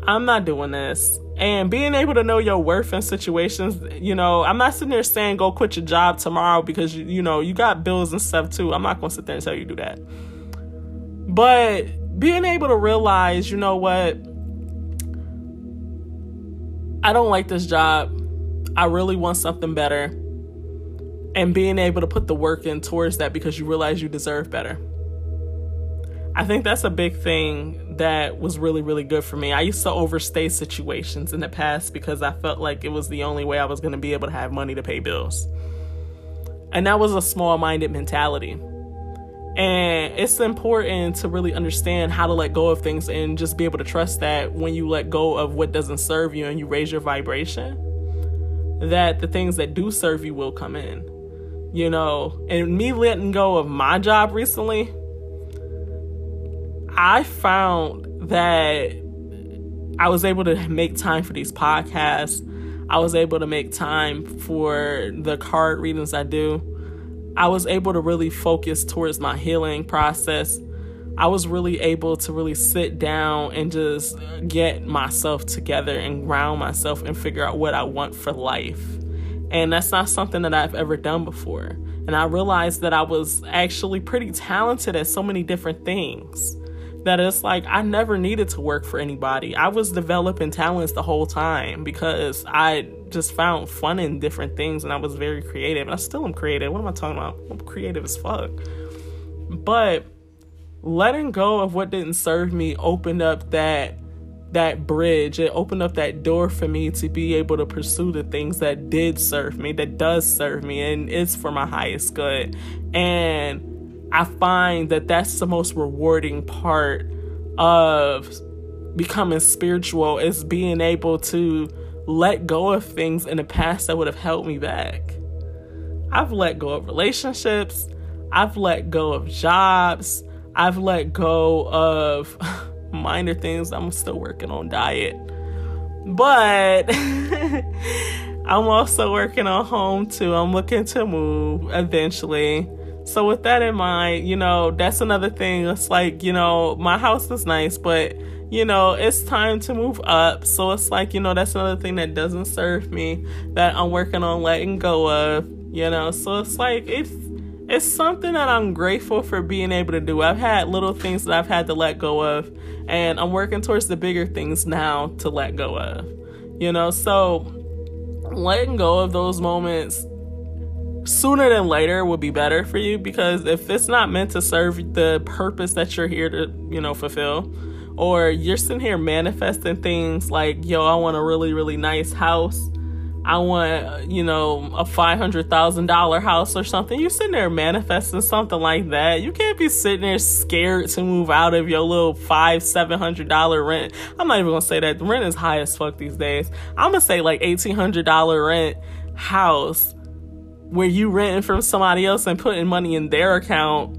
I'm not doing this. And being able to know your worth in situations you know i'm not sitting there saying go quit your job tomorrow because you, you know you got bills and stuff too. I'm not to sit there and tell you do that. But being able to realize you know what I don't like this job. I really want something better. And being able to put the work in towards that because you realize you deserve better. I think that's a big thing that was really, really good for me. I used to overstay situations in the past because I felt like it was the only way I was going to be able to have money to pay bills. And that was a small minded mentality. And it's important to really understand how to let go of things and just be able to trust that when you let go of what doesn't serve you and you raise your vibration, that the things that do serve you will come in. You know, and me letting go of my job recently, I found that I was able to make time for these podcasts. I was able to make time for the card readings I do. I was able to really focus towards my healing process. I was really able to really sit down and just get myself together and ground myself and figure out what I want for life. And that's not something that I've ever done before. And I realized that I was actually pretty talented at so many different things that it's like I never needed to work for anybody. I was developing talents the whole time because I just found fun in different things and I was very creative. And I still am creative. What am I talking about? I'm creative as fuck. But letting go of what didn't serve me opened up that that bridge. It opened up that door for me to be able to pursue the things that did serve me, that does serve me, and it's for my highest good. And I find that that's the most rewarding part of becoming spiritual is being able to let go of things in the past that would have held me back. I've let go of relationships, I've let go of jobs, I've let go of minor things. I'm still working on diet. But I'm also working on home too. I'm looking to move eventually. So with that in mind, you know, that's another thing. It's like, you know, my house is nice, but you know, it's time to move up. So it's like, you know, that's another thing that doesn't serve me that I'm working on letting go of, you know. So it's like it's it's something that I'm grateful for being able to do. I've had little things that I've had to let go of, and I'm working towards the bigger things now to let go of. You know, so letting go of those moments sooner than later would be better for you because if it's not meant to serve the purpose that you're here to, you know, fulfill, or you're sitting here manifesting things like, yo, I want a really, really nice house, I want, you know, a $500,000 house or something. You're sitting there manifesting something like that. You can't be sitting there scared to move out of your little five, $700 rent. I'm not even going to say that. The rent is high as fuck these days. I'm going to say like $1,800 rent house where you renting from somebody else and putting money in their account.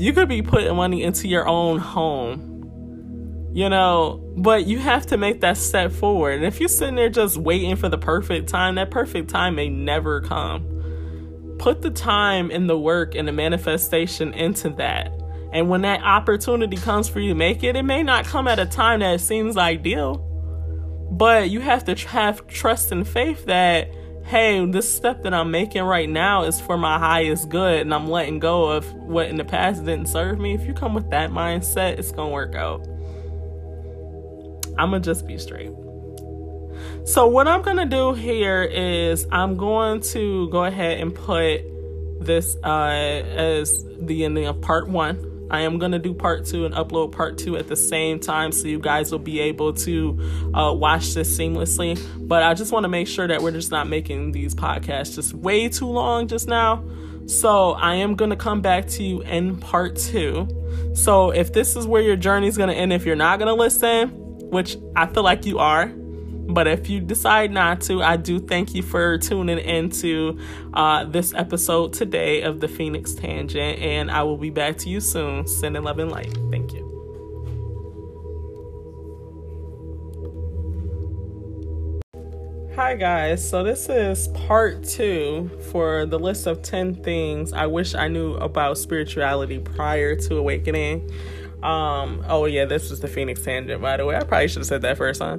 You could be putting money into your own home you know, but you have to make that step forward. And if you're sitting there just waiting for the perfect time, that perfect time may never come. Put the time and the work and the manifestation into that. And when that opportunity comes for you to make it, it may not come at a time that seems ideal, but you have to have trust and faith that, hey, this step that I'm making right now is for my highest good, and I'm letting go of what in the past didn't serve me. If you come with that mindset, it's going to work out. I'm gonna just be straight. So, what I'm gonna do here is I'm going to go ahead and put this uh, as the ending of part one. I am going to do part two and upload part two at the same time so you guys will be able to uh, watch this seamlessly. But I just want to make sure that we're just not making these podcasts just way too long just now. So I am going to come back to you in part two. So if this is where your journey is going to end, if you're not going to listen, which I feel like you are. But if you decide not to, I do thank you for tuning into uh, this episode today of the Phoenix Tangent, and I will be back to you soon. Sending love and light. Thank you. Hi, guys. So, this is part two for the list of 10 things I wish I knew about spirituality prior to awakening. Um, oh yeah, this is the Phoenix tangent, by the way. I probably should have said that first, huh?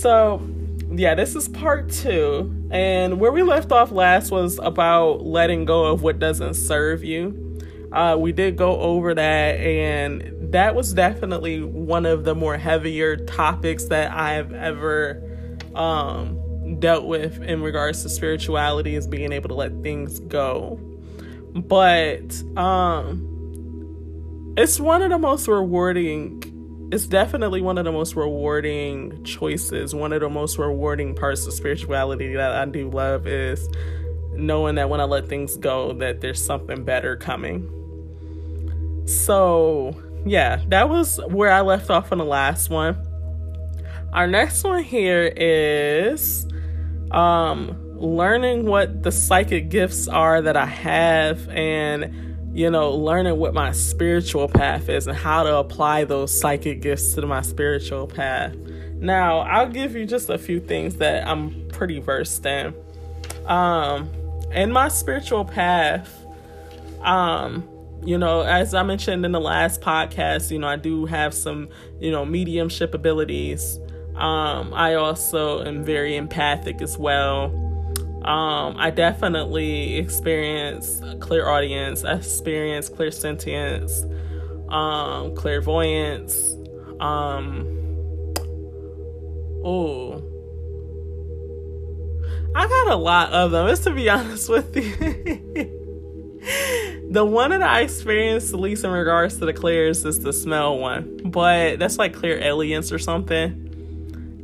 So, yeah, this is part two. And where we left off last was about letting go of what doesn't serve you. Uh, we did go over that, and that was definitely one of the more heavier topics that I've ever um, dealt with in regards to spirituality, is being able to let things go. But um, it's one of the most rewarding it's definitely one of the most rewarding choices one of the most rewarding parts of spirituality that i do love is knowing that when i let things go that there's something better coming. So yeah that was where i left off on the last one. Our next one here is um learning what the psychic gifts are that i have and you know, learning what my spiritual path is and how to apply those psychic gifts to my spiritual path. Now, I'll give you just a few things that I'm pretty versed in. Um, in my spiritual path, um, you know, as I mentioned in the last podcast, you know, I do have some, you know, mediumship abilities. Um, I also am very empathic as well. Um, I definitely experience clairaudience, I experience clairsentience, um, clairvoyance. Um, oh, I got a lot of them. Just to be honest with you. the one that I experienced the least in regards to the clairs is the smell one, but that's like clairalience or something.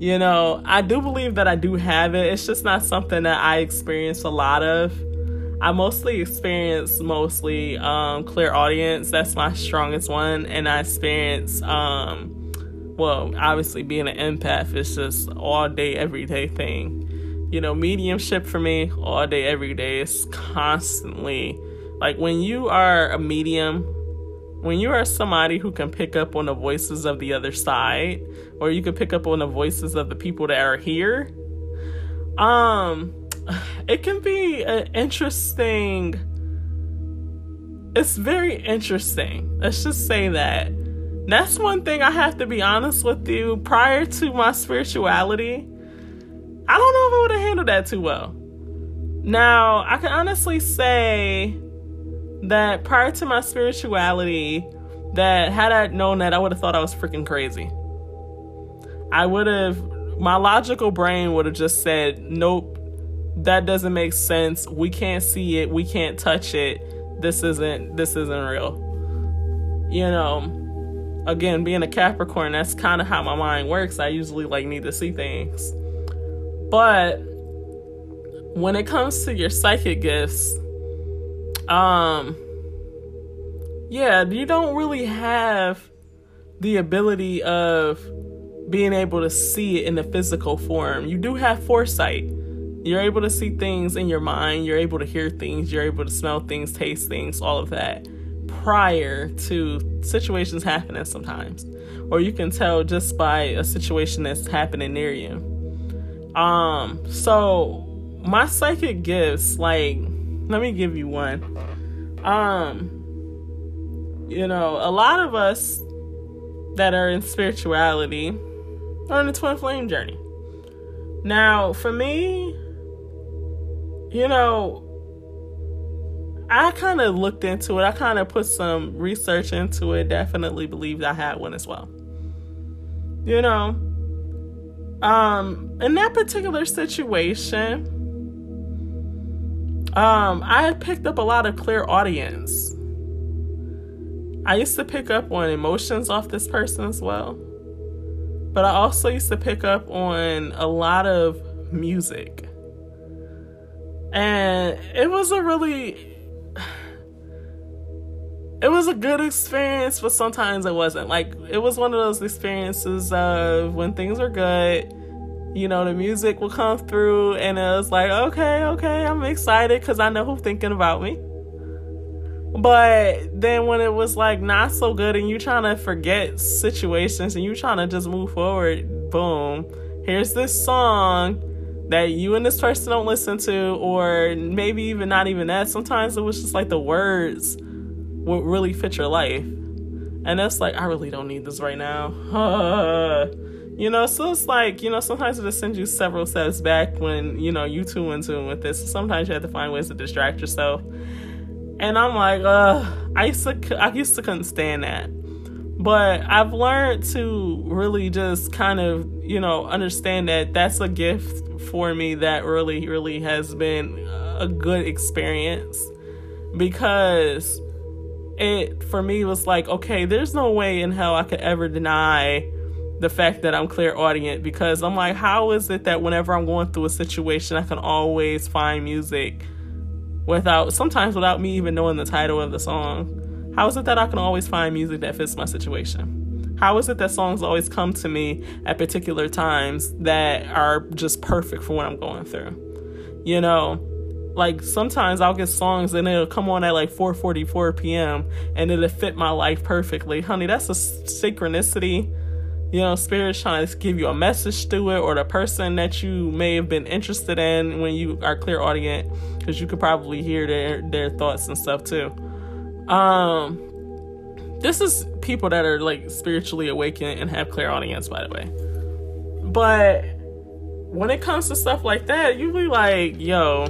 You know, I do believe that I do have it. It's just not something that I experience a lot of. I mostly experience mostly um, clairaudience. That's my strongest one, and I experience um, well, obviously being an empath is just all day, everyday thing. You know, mediumship for me, all day, every day is constantly like when you are a medium when you are somebody who can pick up on the voices of the other side or you can pick up on the voices of the people that are here um it can be an interesting it's very interesting. Let's just say that. That's one thing i have to be honest with you. Prior to my spirituality i don't know if i would have handled that too well. Now i can honestly say that prior to my spirituality, that had I known that, I would have thought I was freaking crazy. I would have, my logical brain would have just said, nope, that doesn't make sense. We can't see it. We can't touch it. This isn't, this isn't real. You know, again, being a Capricorn, that's kind of how my mind works. I usually like need to see things. But when it comes to your psychic gifts, um, yeah, you don't really have the ability of being able to see it in the physical form. You do have foresight. You're able to see things in your mind, you're able to hear things, you're able to smell things, taste things, all of that prior to situations happening sometimes. Or you can tell just by a situation that's happening near you. Um, so my psychic gifts, like, let me give you one. Um, you know, a lot of us that are in spirituality are in the twin flame journey. Now, for me, you know, I kind of looked into it. I kind of put some research into it. Definitely believed I had one as well. You know, um, in that particular situation, um, I picked up a lot of clairaudience. I used to pick up on emotions off this person as well. But I also used to pick up on a lot of music. And it was a really it was a good experience, but sometimes it wasn't. Like it was one of those experiences of when things are good, you know, the music will come through and it was like, okay, okay, I'm excited because I know who's thinking about me. But then when it was like not so good and you trying to forget situations and you trying to just move forward, boom, here's this song that you and this person don't listen to, or maybe even not even that. Sometimes it was just like the words would really fit your life. And it's like, I really don't need this right now. you know, so it's like, you know, sometimes it just sends you several steps back when, you know, you two in tune with this. Sometimes you have to find ways to distract yourself and I'm like, uh, I used to, I used to couldn't stand that. But I've learned to really just kind of, you know, understand that that's a gift for me that really, really has been a good experience because it, for me, was like, okay, there's no way in hell I could ever deny the fact that I'm clear clairaudient because I'm like, how is it that whenever I'm going through a situation, I can always find music without sometimes without me even knowing the title of the song? How is it that I can always find music that fits my situation? How is it that songs always come to me at particular times that are just perfect for what I'm going through? You know, like sometimes I'll get songs and it'll come on at like 4:44 p.m. and it'll fit my life perfectly. Honey, that's a synchronicity you know, spirit's trying to give you a message through it, or the person that you may have been interested in when you are clairaudience, because you could probably hear their their thoughts and stuff too. Um, this is people that are like spiritually awakened and have clairaudience, by the way. But when it comes to stuff like that, you be like, yo,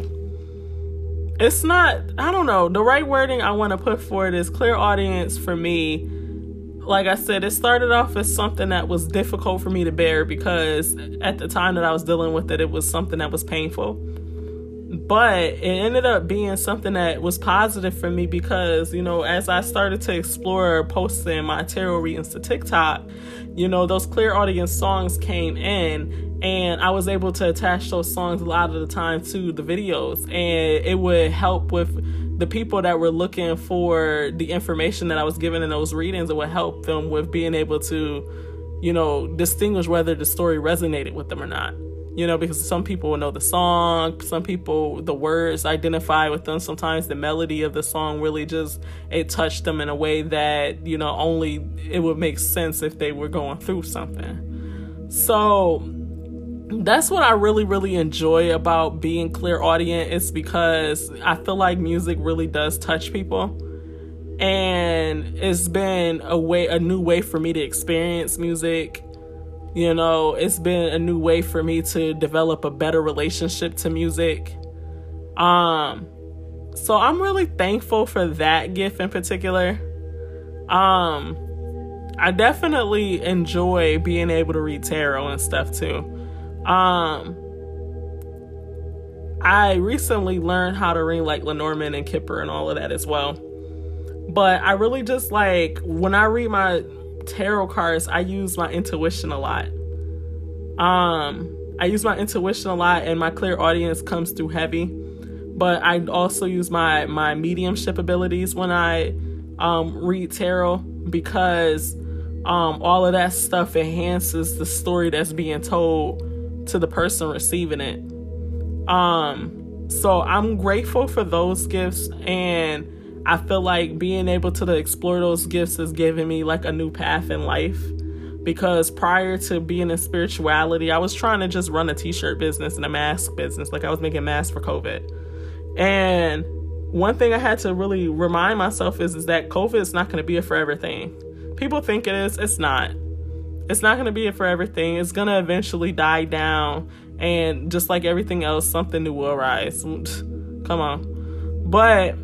it's not. I don't know. The right wording I want to put for it is clairaudience for me like I said, it started off as something that was difficult for me to bear because at the time that I was dealing with it, it was something that was painful. But it ended up being something that was positive for me because, you know, as I started to explore posting my tarot readings to TikTok, you know, those clairaudience songs came in and I was able to attach those songs a lot of the time to the videos and it would help with the people that were looking for the information that I was given in those readings, it would help them with being able to, you know, distinguish whether the story resonated with them or not. You know, because some people will know the song, some people the words identify with them. Sometimes the melody of the song really just it touched them in a way that, you know, only it would make sense if they were going through something. So that's what I really, really enjoy about being clairaudience is because I feel like music really does touch people. And it's been a way, a new way for me to experience music. You know, it's been a new way for me to develop a better relationship to music. Um, so I'm really thankful for that gift in particular. Um, I definitely enjoy being able to read tarot and stuff too. Um, I recently learned how to read like Lenormand and Kipper and all of that as well. But I really just like when I read my tarot cards, I use my intuition a lot. Um, I use my intuition a lot, and my clairaudience comes through heavy. But I also use my my mediumship abilities when I um, read tarot because um, all of that stuff enhances the story that's being told to the person receiving it. Um, so I'm grateful for those gifts, and I feel like being able to explore those gifts has given me like a new path in life. Because prior to being in spirituality, I was trying to just run a t-shirt business and a mask business, like I was making masks for COVID. And one thing I had to really remind myself is, is that COVID is not going to be a forever thing people think it is, it's not. It's not going to be it for everything. It's going to eventually die down. And just like everything else, something new will arise. Come on. But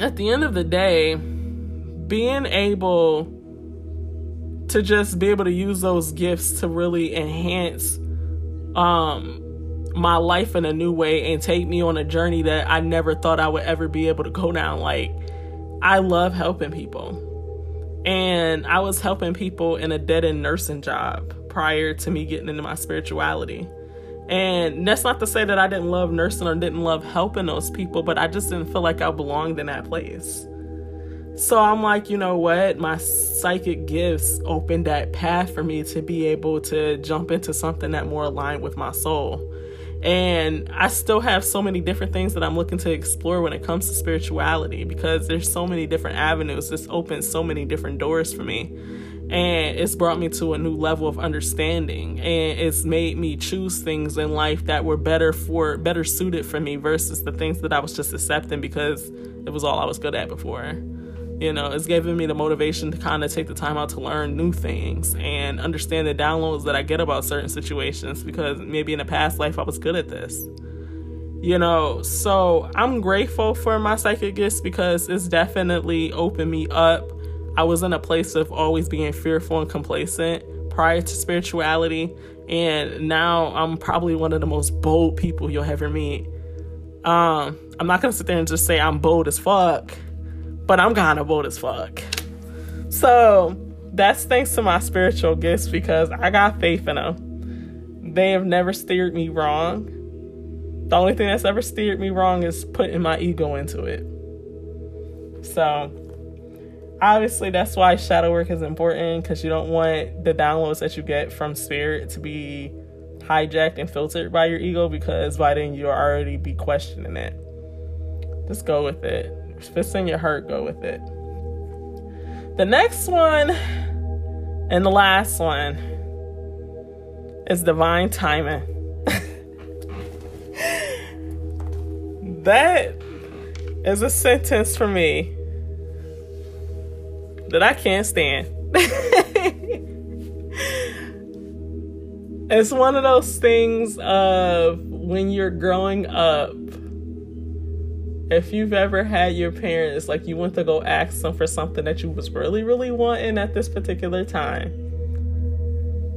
at the end of the day, being able to just be able to use those gifts to really enhance um my life in a new way and take me on a journey that I never thought I would ever be able to go down like I love helping people and I was helping people in a dead end nursing job prior to me getting into my spirituality. And that's not to say that I didn't love nursing or didn't love helping those people, but I just didn't feel like I belonged in that place. So I'm like, you know what? My psychic gifts opened that path for me to be able to jump into something that more aligned with my soul. And I still have so many different things that I'm looking to explore when it comes to spirituality because there's so many different avenues. This opens so many different doors for me. And it's brought me to a new level of understanding. And it's made me choose things in life that were better for better suited for me versus the things that I was just accepting because it was all I was good at before. You know, it's given me the motivation to kind of take the time out to learn new things and understand the downloads that I get about certain situations because maybe in a past life I was good at this. You know, so I'm grateful for my psychic gifts because it's definitely opened me up. I was in a place of always being fearful and complacent prior to spirituality, and now I'm probably one of the most bold people you'll ever meet. Um, I'm not gonna sit there and just say I'm bold as fuck but I'm kind of bold as fuck. So that's thanks to my spiritual gifts because I got faith in them. They have never steered me wrong. The only thing that's ever steered me wrong is putting my ego into it. So obviously that's why shadow work is important because you don't want the downloads that you get from spirit to be hijacked and filtered by your ego because by then you'll already be questioning it. Just go with it. If it's in your heart, go with it. The next one and the last one is divine timing. that is a sentence for me that I can't stand. it's one of those things of when you're growing up if you've ever had your parents like you went to go ask them for something that you was really really wanting at this particular time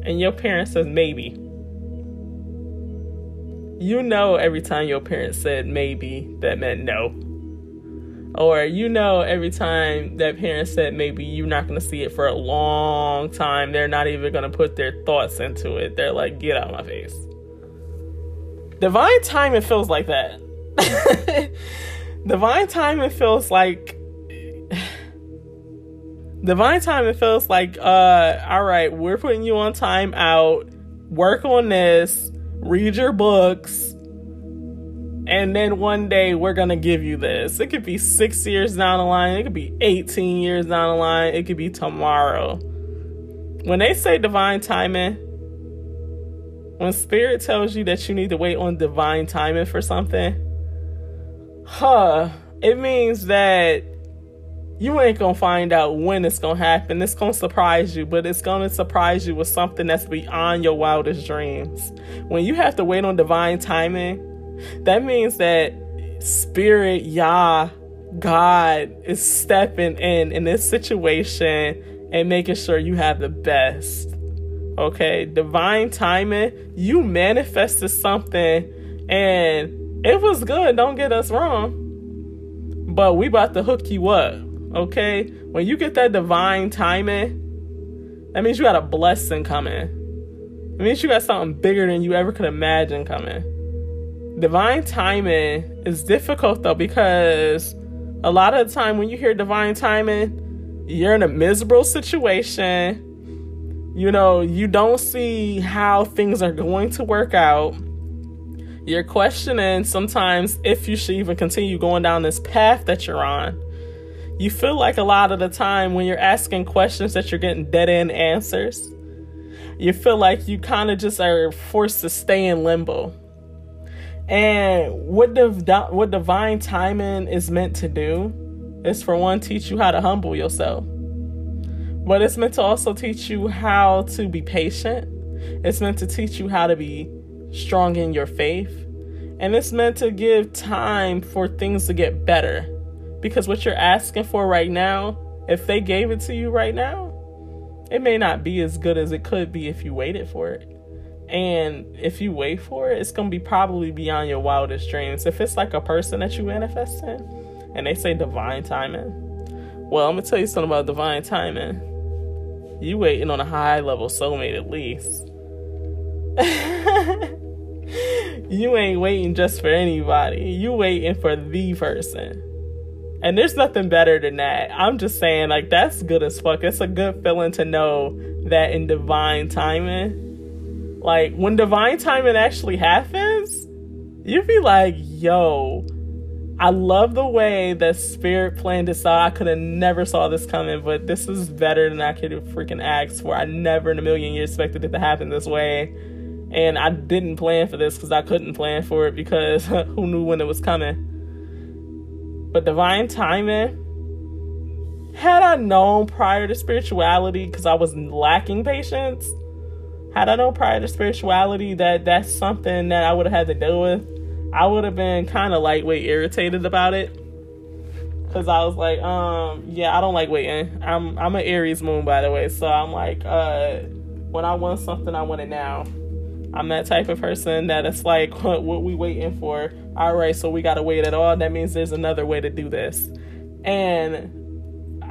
and your parents says maybe. You know every time your parents said maybe that meant no. Or you know every time that parent said maybe you're not going to see it for a long time. They're not even going to put their thoughts into it. They're like get out of my face. Divine timing feels like that divine timing feels like divine timing feels like uh all right we're putting you on time out. Work on this. Read your books. And then one day we're gonna give you this. It could be six years down the line. It could be 18 years down the line. It could be tomorrow. When they say divine timing when spirit tells you that you need to wait on divine timing for something huh, it means that you ain't gonna find out when it's gonna happen. It's gonna surprise you, but it's gonna surprise you with something that's beyond your wildest dreams. When you have to wait on divine timing, that means that Spirit, Yah, God is stepping in in this situation and making sure you have the best. Okay, divine timing, you manifested something and it was good, don't get us wrong. But we about to hook you up. Okay? When you get that divine timing, that means you got a blessing coming. It means you got something bigger than you ever could imagine coming. Divine timing is difficult though because a lot of the time when you hear divine timing, you're in a miserable situation. You know, you don't see how things are going to work out. You're questioning sometimes if you should even continue going down this path that you're on. You feel like a lot of the time when you're asking questions that you're getting dead end answers. You feel like you kind of just are forced to stay in limbo. And what the what divine timing is meant to do is for one teach you how to humble yourself. But it's meant to also teach you how to be patient. It's meant to teach you how to be strong in your faith. And it's meant to give time for things to get better because what you're asking for right now, if they gave it to you right now, it may not be as good as it could be if you waited for it. And if you wait for it, it's going to be probably beyond your wildest dreams. If it's like a person that you manifest in and they say divine timing, well, I'm going to tell you something about divine timing. You waiting on a high level soulmate at least. you ain't waiting just for anybody. You waiting for the person. And there's nothing better than that. I'm just saying, like, that's good as fuck. It's a good feeling to know that in divine timing, like, when divine timing actually happens, you be like, yo, I love the way that spirit planned this out. I could have never saw this coming, but this is better than I could have freaking asked for. I never in a million years expected it to happen this way. And I didn't plan for this because I couldn't plan for it because who knew when it was coming. But divine timing, had I known prior to spirituality, because I was lacking patience, had I known prior to spirituality that that's something that I would have had to deal with, I would have been kind of lightweight irritated about it. Cause I was like, um, yeah, I don't like waiting. I'm I'm an Aries moon, by the way, so I'm like, uh, when I want something, I want it now. I'm that type of person that it's like, what, what we waiting for? All right, so we gotta wait at all. That means there's another way to do this. And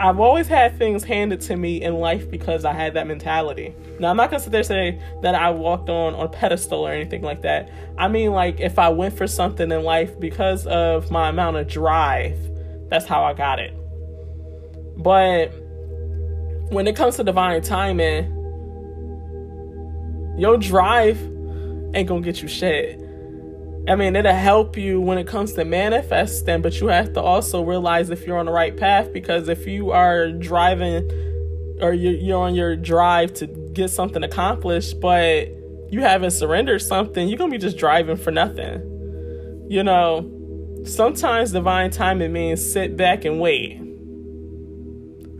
I've always had things handed to me in life because I had that mentality. Now I'm not gonna sit there say that I walked on on a pedestal or anything like that. I mean, like if I went for something in life because of my amount of drive, that's how I got it. But when it comes to divine timing, your drive ain't gonna get you shit. I mean, it'll help you when it comes to manifesting, but you have to also realize if you're on the right path because if you are driving or you're on your drive to get something accomplished, but you haven't surrendered something, you're gonna be just driving for nothing. You know, sometimes divine timing means sit back and wait.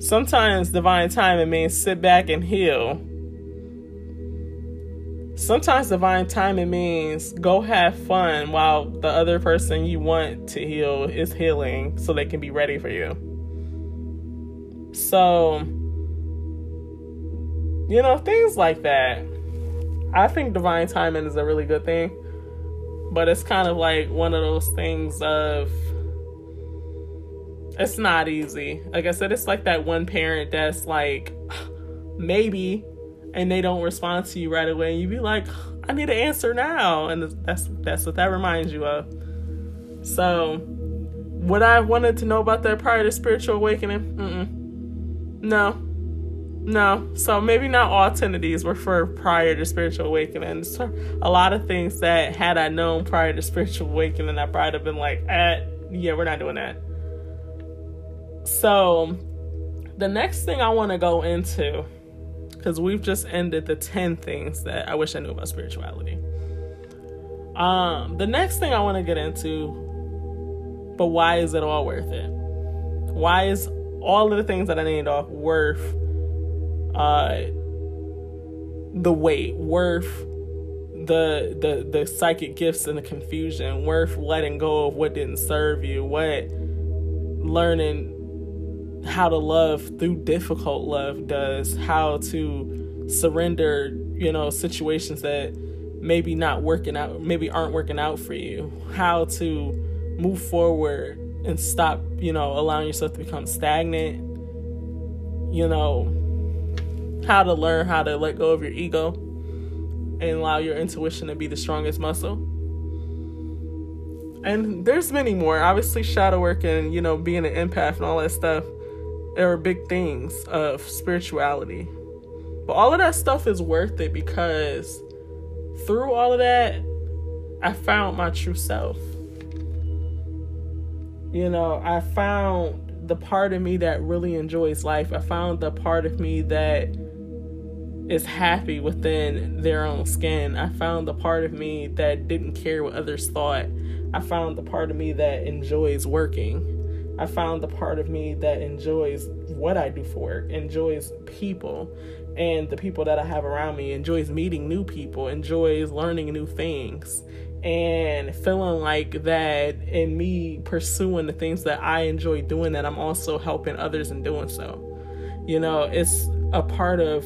Sometimes divine timing means sit back and heal sometimes divine timing means go have fun while the other person you want to heal is healing so they can be ready for you. So, you know, things like that. I think divine timing is a really good thing, but it's kind of like one of those things of it's not easy. Like I said, it's like that one parent that's like, maybe and they don't respond to you right away, and you be like, I need an answer now. And that's that's what that reminds you of. So, would I wanted to know about that prior to spiritual awakening? Mm-mm. No. No. So maybe not all 10 of these were for prior to spiritual awakening. So a lot of things that had I known prior to spiritual awakening, I probably have been like, eh, yeah, we're not doing that. So the next thing I want to go into because we've just ended the 10 things that I wish I knew about spirituality. Um, the next thing I want to get into, but why is it all worth it? Why is all of the things that I named off worth uh, the wait, worth the the the psychic gifts and the confusion, worth letting go of what didn't serve you, what learning how to love through difficult love does, how to surrender, you know, situations that maybe not working out, maybe aren't working out for you, how to move forward and stop, you know, allowing yourself to become stagnant, you know, how to learn how to let go of your ego. and allow your intuition to be the strongest muscle. And there's many more. Obviously, shadow work and you know being an empath and all that stuff. There are big things of spirituality, but all of that stuff is worth it because through all of that, I found my true self. You know, I found the part of me that really enjoys life. I found the part of me that is happy within their own skin. I found the part of me that didn't care what others thought. I found the part of me that enjoys working. I found the part of me that enjoys what I do for work, enjoys people and the people that I have around me, enjoys meeting new people, enjoys learning new things and feeling like that in me pursuing the things that I enjoy doing that I'm also helping others in doing so. You know, it's a part of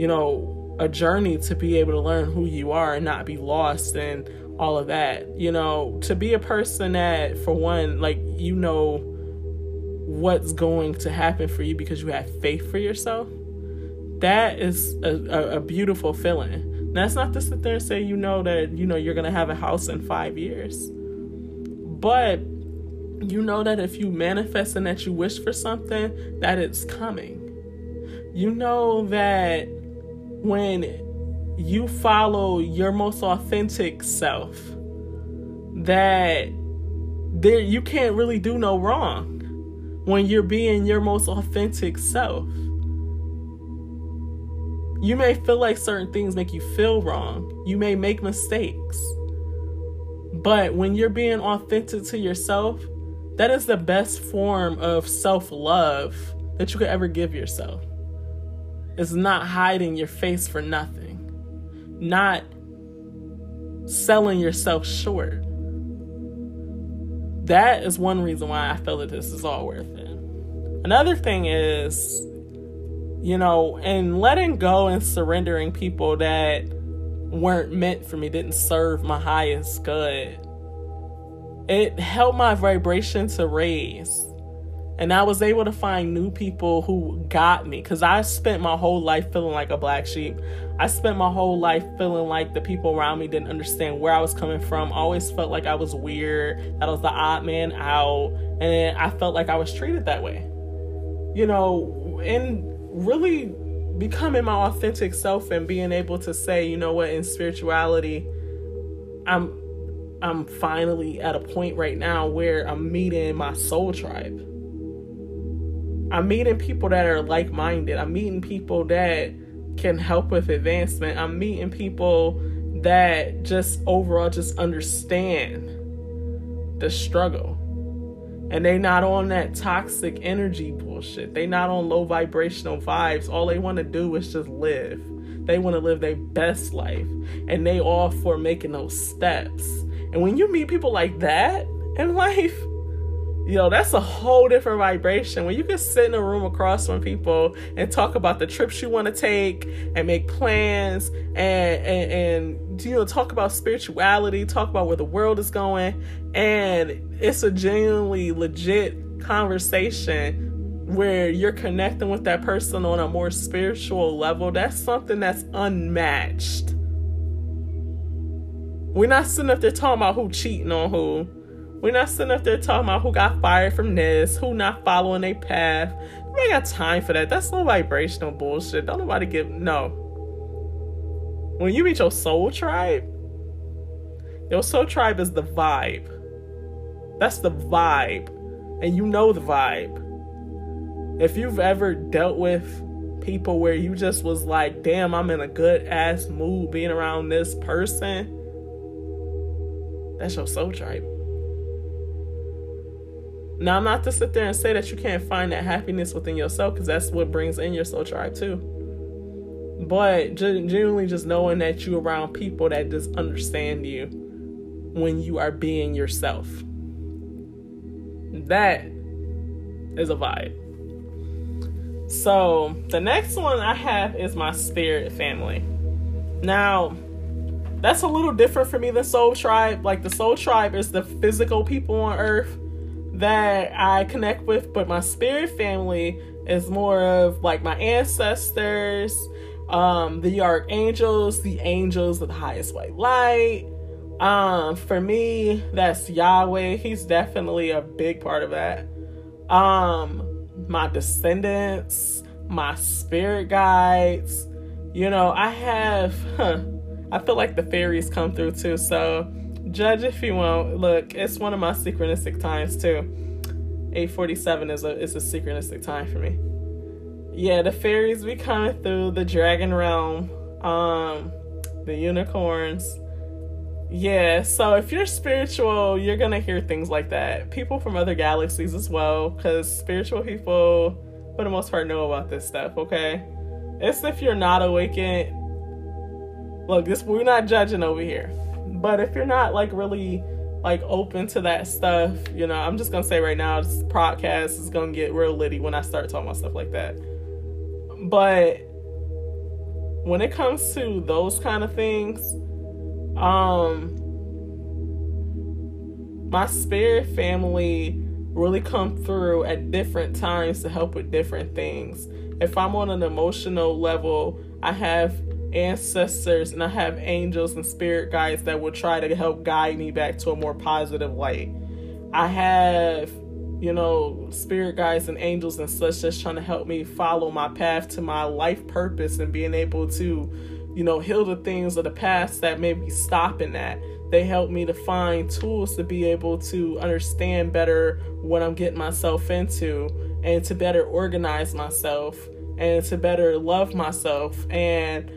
you know, a journey to be able to learn who you are and not be lost and all of that. You know, to be a person that for one like you know what's going to happen for you because you have faith for yourself. That is a, a, a beautiful feeling that's not to sit there and say you know that you know you're gonna have a house in five years. But you know that if you manifest and that you wish for something, that it's coming. You know that when you follow your most authentic self, that there you can't really do no wrong when you're being your most authentic self. You may feel like certain things make you feel wrong. You may make mistakes. But when you're being authentic to yourself, that is the best form of self love that you could ever give yourself. It's not hiding your face for nothing, not selling yourself short. That is one reason why I feel that this is all worth it. Another thing is you know, and letting go and surrendering people that weren't meant for me, didn't serve my highest good. It helped my vibration to raise. And I was able to find new people who got me because I spent my whole life feeling like a black sheep. I spent my whole life feeling like the people around me didn't understand where I was coming from. I always felt like I was weird, that I was the odd man out, and I felt like I was treated that way. You know, and really becoming my authentic self and being able to say, you know what, in spirituality, I'm I'm finally at a point right now where I'm meeting my soul tribe. I'm meeting people that are like-minded. I'm meeting people that can help with advancement. I'm meeting people that just overall just understand the struggle and they not on that toxic energy bullshit. They not on low vibrational vibes. All they want to do is just live. They want to live their best life. And they all for making those steps. And when you meet people like that in life, yo, that's a whole different vibration. When you can sit in a room across from people and talk about the trips you want to take and make plans and, and, and you know talk about spirituality, talk about where the world is going, and it's a genuinely legit conversation where you're connecting with that person on a more spiritual level. That's something that's unmatched. We're not sitting up there talking about who cheating on who we're not sitting up there talking about who got fired from this, who not following a path. We ain't got time for that. That's no vibrational bullshit. Don't nobody give no. When you meet your soul tribe, your soul tribe is the vibe. That's the vibe. And you know the vibe. If you've ever dealt with people where you just was like, damn, I'm in a good ass mood being around this person, that's your soul tribe. Now, I'm not to sit there and say that you can't find that happiness within yourself because that's what brings in your soul tribe too. But genuinely just knowing that you're around people that just understand you when you are being yourself. That is a vibe. So, the next one I have is my spirit family. Now, that's a little different for me than Soul Tribe. Like, the Soul Tribe is the physical people on earth that I connect with, but my spirit family is more of like my ancestors, um, the archangels, the angels of the highest white light. Um, for me, that's Yahweh. He's definitely a big part of that. Um, my descendants, my spirit guides. You know, I have, huh, I feel like the fairies come through too. So, judge if you want. Look, it's one of my synchronistic times too. 847 is a is a synchronistic time for me yeah, the fairies be coming through the dragon realm, um, the unicorns. Yeah, so if you're spiritual, you're gonna hear things like that. People from other galaxies as well, because spiritual people, for the most part, know about this stuff. Okay, it's if you're not awakened. Look, this we're not judging over here, but if you're not like really like open to that stuff, you know, I'm just gonna say right now, this podcast is gonna get real litty when I start talking about stuff like that. But when it comes to those kind of things, um my spirit family really come through at different times to help with different things. If I'm on an emotional level, I have ancestors and I have angels and spirit guides that will try to help guide me back to a more positive light. I have you know, spirit guides and angels and such just trying to help me follow my path to my life purpose and being able to, you know, heal the things of the past that may be stopping that. They help me to find tools to be able to understand better what I'm getting myself into and to better organize myself and to better love myself. And,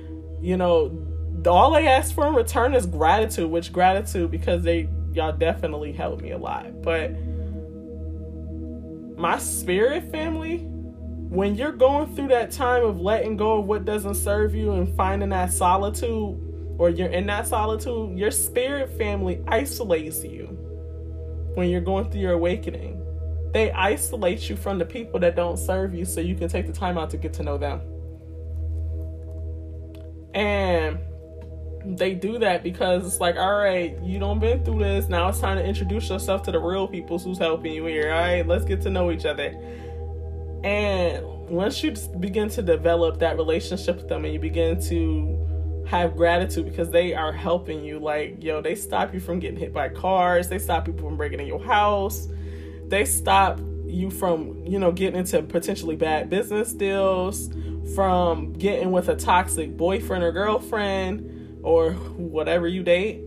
you know, all I ask for in return is gratitude, which gratitude because they y'all definitely helped me a lot. But my spirit family, when you're going through that time of letting go of what doesn't serve you and finding that solitude, or you're in that solitude, your spirit family isolates you when you're going through your awakening. They isolate you from the people that don't serve you so you can take the time out to get to know them. And they do that because it's like, all right, you don't been through this. Now it's time to introduce yourself to the real people who's helping you here. All right, let's get to know each other. And once you begin to develop that relationship with them and you begin to have gratitude because they are helping you, like, yo, they stop you from getting hit by cars, they stop people from breaking in your house, they stop you from, you know, getting into potentially bad business deals, from getting with a toxic boyfriend or girlfriend or whatever you date,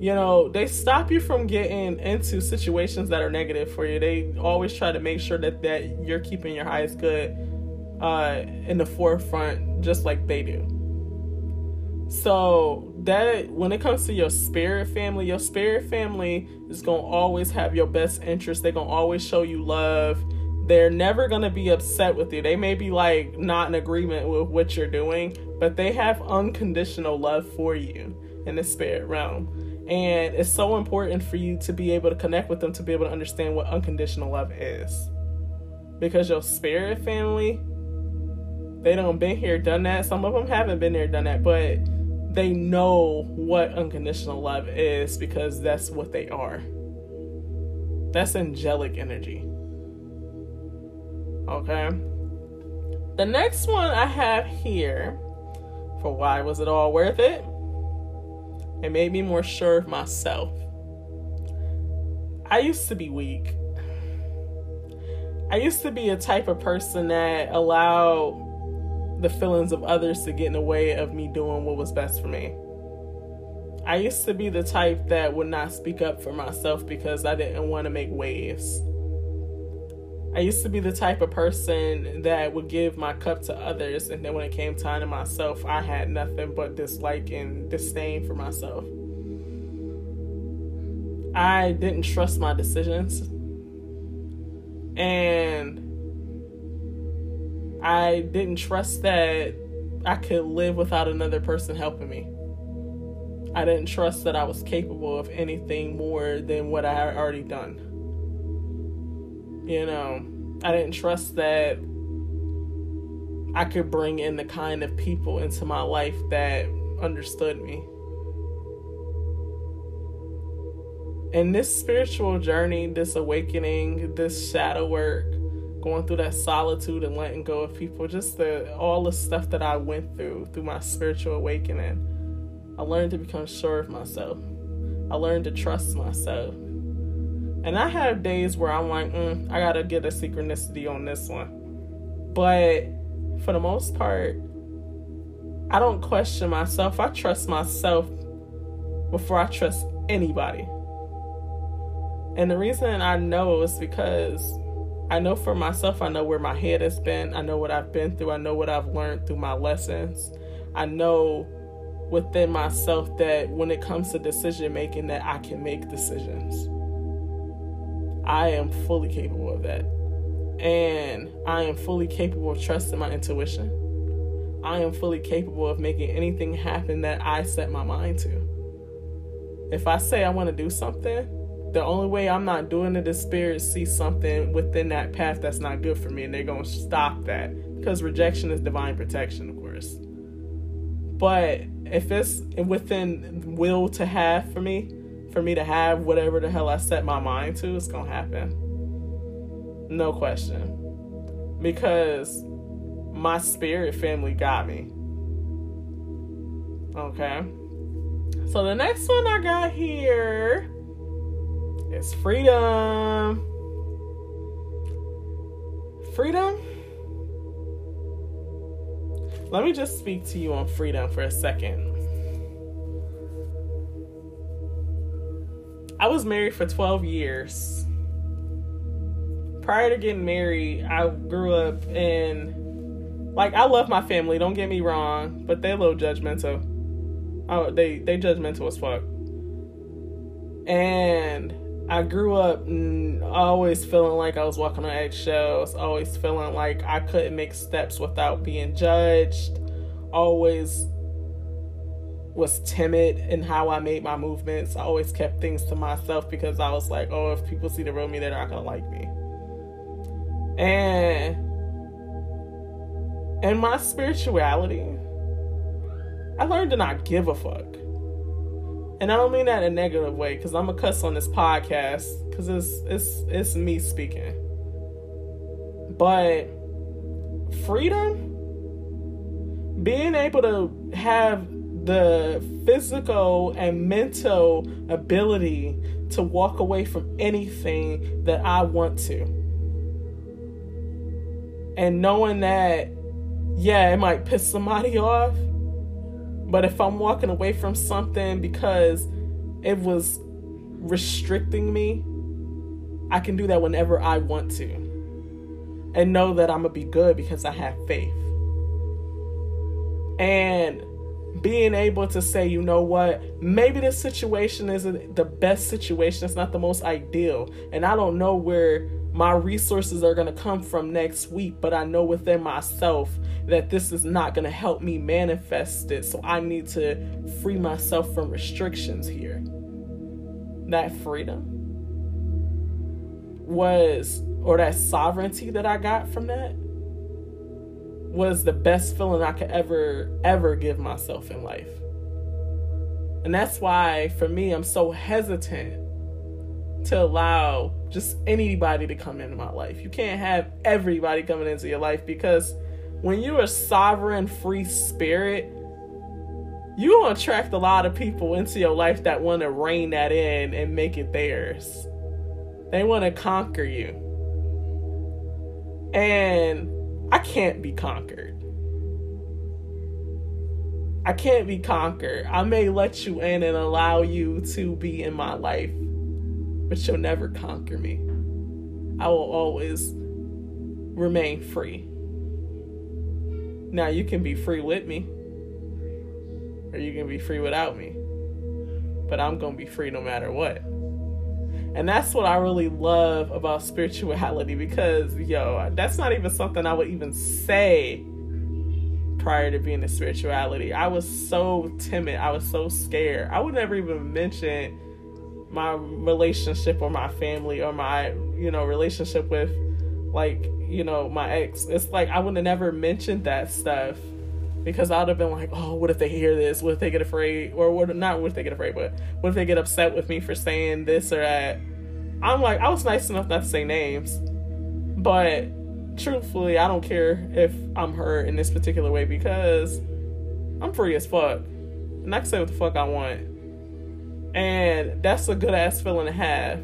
you know, they stop you from getting into situations that are negative for you. They always try to make sure that, that you're keeping your highest good uh, in the forefront, just like they do. So that when it comes to your spirit family, your spirit family is gonna always have your best interest. They're gonna always show you love. They're never gonna be upset with you. They may be like not in agreement with what you're doing, but they have unconditional love for you in the spirit realm. And it's so important for you to be able to connect with them to be able to understand what unconditional love is. Because your spirit family, they don't been here, done that. Some of them haven't been there, done that, but they know what unconditional love is because that's what they are. That's angelic energy. Okay. The next one I have here for why was it all worth it? It made me more sure of myself. I used to be weak. I used to be a type of person that allowed the feelings of others to get in the way of me doing what was best for me. I used to be the type that would not speak up for myself because I didn't want to make waves. I used to be the type of person that would give my cup to others, and then when it came time to myself, I had nothing but dislike and disdain for myself. I didn't trust my decisions, and I didn't trust that I could live without another person helping me. I didn't trust that I was capable of anything more than what I had already done. You know, I didn't trust that I could bring in the kind of people into my life that understood me. And this spiritual journey, this awakening, this shadow work, going through that solitude and letting go of people, just the all the stuff that I went through through my spiritual awakening. I learned to become sure of myself. I learned to trust myself. And I have days where I'm like, mm, I gotta get a synchronicity on this one. But for the most part, I don't question myself. I trust myself before I trust anybody. And the reason I know is because I know for myself, I know where my head has been. I know what I've been through. I know what I've learned through my lessons. I know within myself that when it comes to decision making that I can make decisions. I am fully capable of that. And I am fully capable of trusting my intuition. I am fully capable of making anything happen that I set my mind to. If I say I want to do something, the only way I'm not doing it is spirit see something within that path that's not good for me, and they're gonna stop that because rejection is divine protection, of course. But if it's within will to have for me, for me to have whatever the hell I set my mind to, it's gonna happen. No question. Because my spirit family got me. Okay. So the next one I got here is freedom. Freedom. Let me just speak to you on freedom for a second. I was married for 12 years. Prior to getting married, I grew up in like I love my family, don't get me wrong, but they're a little judgmental. Oh, they they judgmental as fuck. And I grew up always feeling like I was walking on eggshells, always feeling like I couldn't make steps without being judged, always was timid in how I made my movements. I always kept things to myself because I was like, oh, if people see the real me, they're not gonna like me. And in my spirituality, I learned to not give a fuck. And I don't mean that in a negative way, because I'm a cuss on this podcast, because it's it's it's me speaking. But freedom, being able to have the physical and mental ability to walk away from anything that I want to. And knowing that, yeah, it might piss somebody off, but if I'm walking away from something because it was restricting me, I can do that whenever I want to. And know that I'm going to be good because I have faith. And being able to say, you know what, maybe this situation isn't the best situation, it's not the most ideal. And I don't know where my resources are going to come from next week, but I know within myself that this is not going to help me manifest it. So I need to free myself from restrictions here. That freedom was, or that sovereignty that I got from that was the best feeling I could ever, ever give myself in life. And that's why, for me, I'm so hesitant to allow just anybody to come into my life. You can't have everybody coming into your life because when you're a sovereign, free spirit, you gonna attract a lot of people into your life that want to rein that in and make it theirs. They want to conquer you. And I can't be conquered. I can't be conquered. I may let you in and allow you to be in my life, but you'll never conquer me. I will always remain free. Now, you can be free with me, or you can be free without me, but I'm going to be free no matter what. And that's what I really love about spirituality because, yo, that's not even something I would even say prior to being in spirituality. I was so timid. I was so scared. I would never even mention my relationship or my family or my, you know, relationship with like, you know, my ex. It's like I would have never mentioned that stuff because I'd have been like, oh, what if they hear this? What if they get afraid? Or what? Not what if they get afraid, but what if they get upset with me for saying this or that? I'm like, I was nice enough not to say names, but truthfully, I don't care if I'm hurt in this particular way because I'm free as fuck. And I can say what the fuck I want. And that's a good ass feeling to have.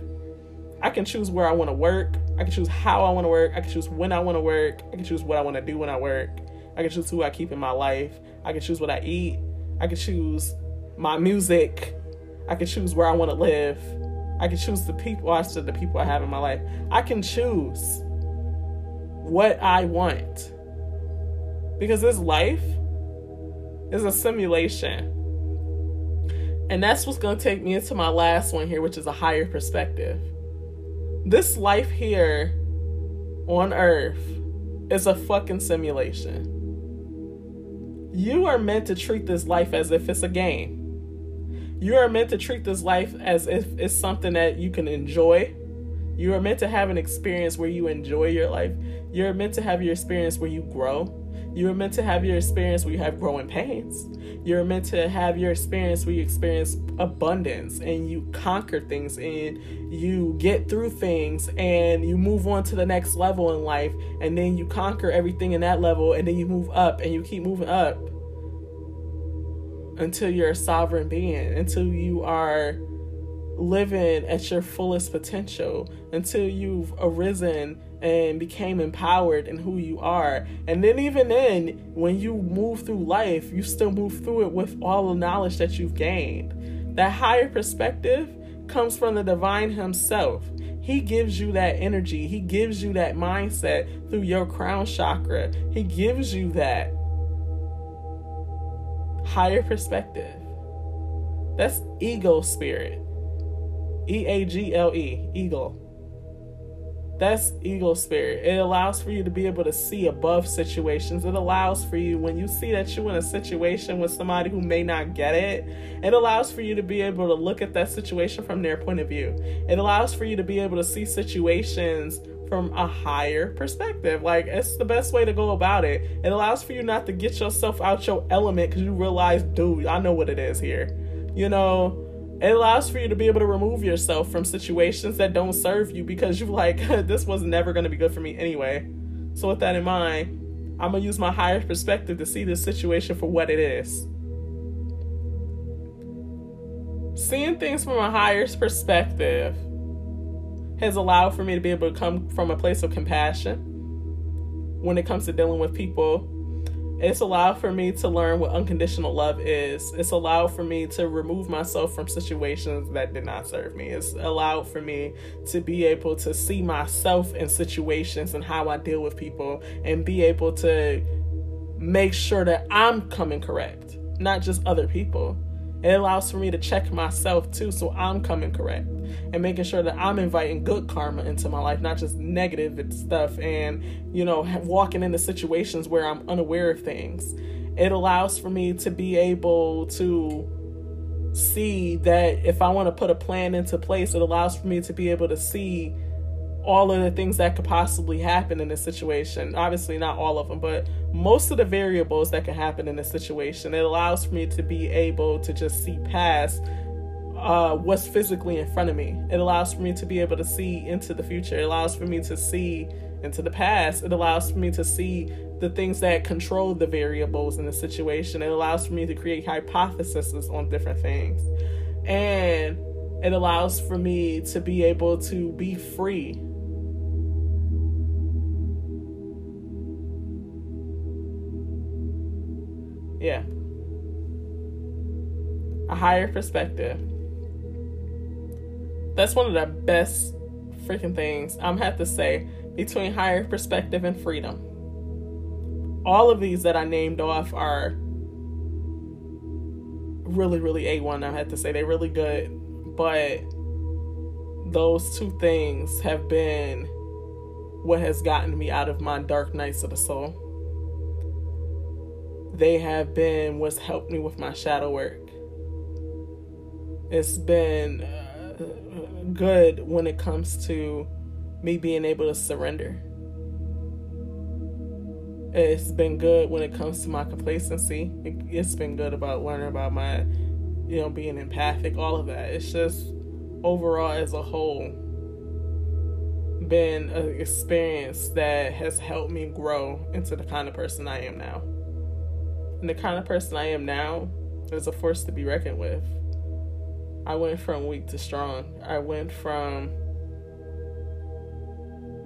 I can choose where I want to work. I can choose how I want to work. I can choose when I want to work. I can choose what I want to do when I work. I can choose who I keep in my life. I can choose what I eat. I can choose my music. I can choose where I want to live. I can choose the people I said the people I have in my life. I can choose what I want. Because this life is a simulation. And that's what's going to take me into my last one here, which is a higher perspective. This life here on earth is a fucking simulation. You are meant to treat this life as if it's a game. You are meant to treat this life as if it's something that you can enjoy. You are meant to have an experience where you enjoy your life. You're meant to have your experience where you grow. You're meant to have your experience where you have growing pains. You're meant to have your experience where you experience abundance and you conquer things and you get through things and you move on to the next level in life and then you conquer everything in that level and then you move up and you keep moving up until you're a sovereign being, until you are living at your fullest potential, until you've arisen and became empowered in who you are. And then, even then, when you move through life, you still move through it with all the knowledge that you've gained. That higher perspective comes from the divine himself. He gives you that energy, he gives you that mindset through your crown chakra. He gives you that higher perspective. That's eagle spirit. E A G L E, eagle. That's eagle spirit. It allows for you to be able to see above situations. It allows for you, when you see that you're in a situation with somebody who may not get it, it allows for you to be able to look at that situation from their point of view. It allows for you to be able to see situations from a higher perspective. Like, it's the best way to go about it. It allows for you not to get yourself out your element because you realize, dude, I know what it is here. You know, it allows for you to be able to remove yourself from situations that don't serve you because you're like, this was never going to be good for me anyway. So, with that in mind, I'm going to use my higher perspective to see this situation for what it is. Seeing things from a higher perspective has allowed for me to be able to come from a place of compassion when it comes to dealing with people it's allowed for me to learn what unconditional love is. It's allowed for me to remove myself from situations that did not serve me. It's allowed for me to be able to see myself in situations and how I deal with people and be able to make sure that I'm coming correct, not just other people. It allows for me to check myself too, so I'm coming correct and making sure that I'm inviting good karma into my life, not just negative stuff, and you know, walking into situations where I'm unaware of things. It allows for me to be able to see that if I want to put a plan into place, it allows for me to be able to see all of the things that could possibly happen in a situation. Obviously, not all of them, but most of the variables that can happen in a situation. It allows for me to be able to just see past uh, what's physically in front of me. It allows for me to be able to see into the future. It allows for me to see into the past. It allows for me to see the things that control the variables in the situation. It allows for me to create hypotheses on different things. And it allows for me to be able to be free Yeah. A higher perspective. That's one of the best freaking things I'm have to say between higher perspective and freedom. All of these that I named off are really, really A1. I have to say they're really good, but those two things have been what has gotten me out of my dark nights of the soul they have been what's helped me with my shadow work. It's been uh, good when it comes to me being able to surrender. It's been good when it comes to my complacency. It, has been good about learning about my, you know, being empathic, all of that. It's just overall as a whole been an experience that has helped me grow into the kind of person I am now. And the kind of person I am now is a force to be reckoned with. I went from weak to strong. I went from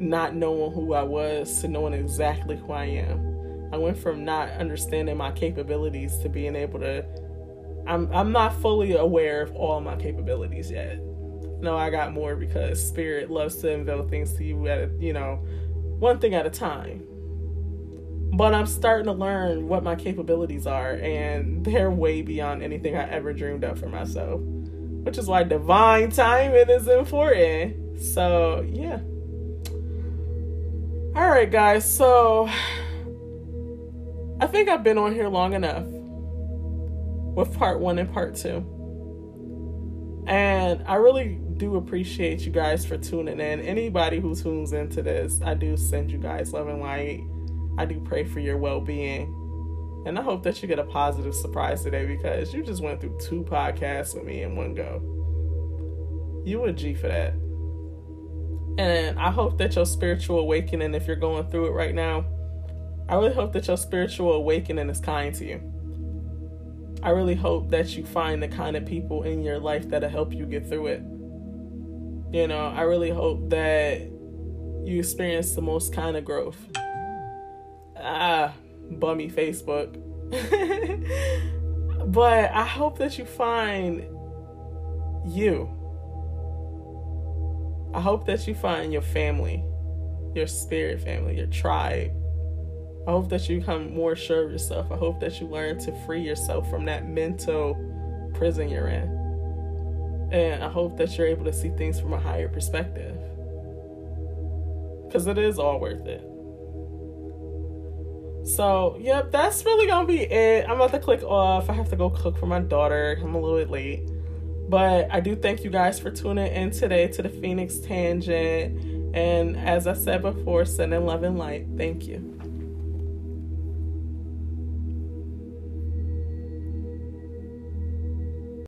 not knowing who I was to knowing exactly who I am. I went from not understanding my capabilities to being able to I'm I'm not fully aware of all my capabilities yet. No, I got more because spirit loves to unveil things to you at a, you know, one thing at a time. But I'm starting to learn what my capabilities are and they're way beyond anything I ever dreamed of for myself. Which is why divine timing is important. So, yeah. All right, guys. So I think I've been on here long enough with part one and part two. And I really do appreciate you guys for tuning in. Anybody who tunes into this, I do send you guys love and light. I do pray for your well being. And I hope that you get a positive surprise today because you just went through two podcasts with me in one go. You a G for that. And I hope that your spiritual awakening, if you're going through it right now, I really hope that your spiritual awakening is kind to you. I really hope that you find the kind of people in your life that'll help you get through it. You know, I really hope that you experience the most kind of growth. Ah, bummy Facebook. but I hope that you find you. I hope that you find your family, your spirit family, your tribe. I hope that you become more sure of yourself. I hope that you learn to free yourself from that mental prison you're in. And I hope that you're able to see things from a higher perspective. Because it is all worth it. So, yep, that's really to be it. I'm about to click off. I have to go cook for my daughter. I'm a little bit late. But I do thank you guys for tuning in today to the Phoenix Tangent. And as I said before, sending love and light. Thank you.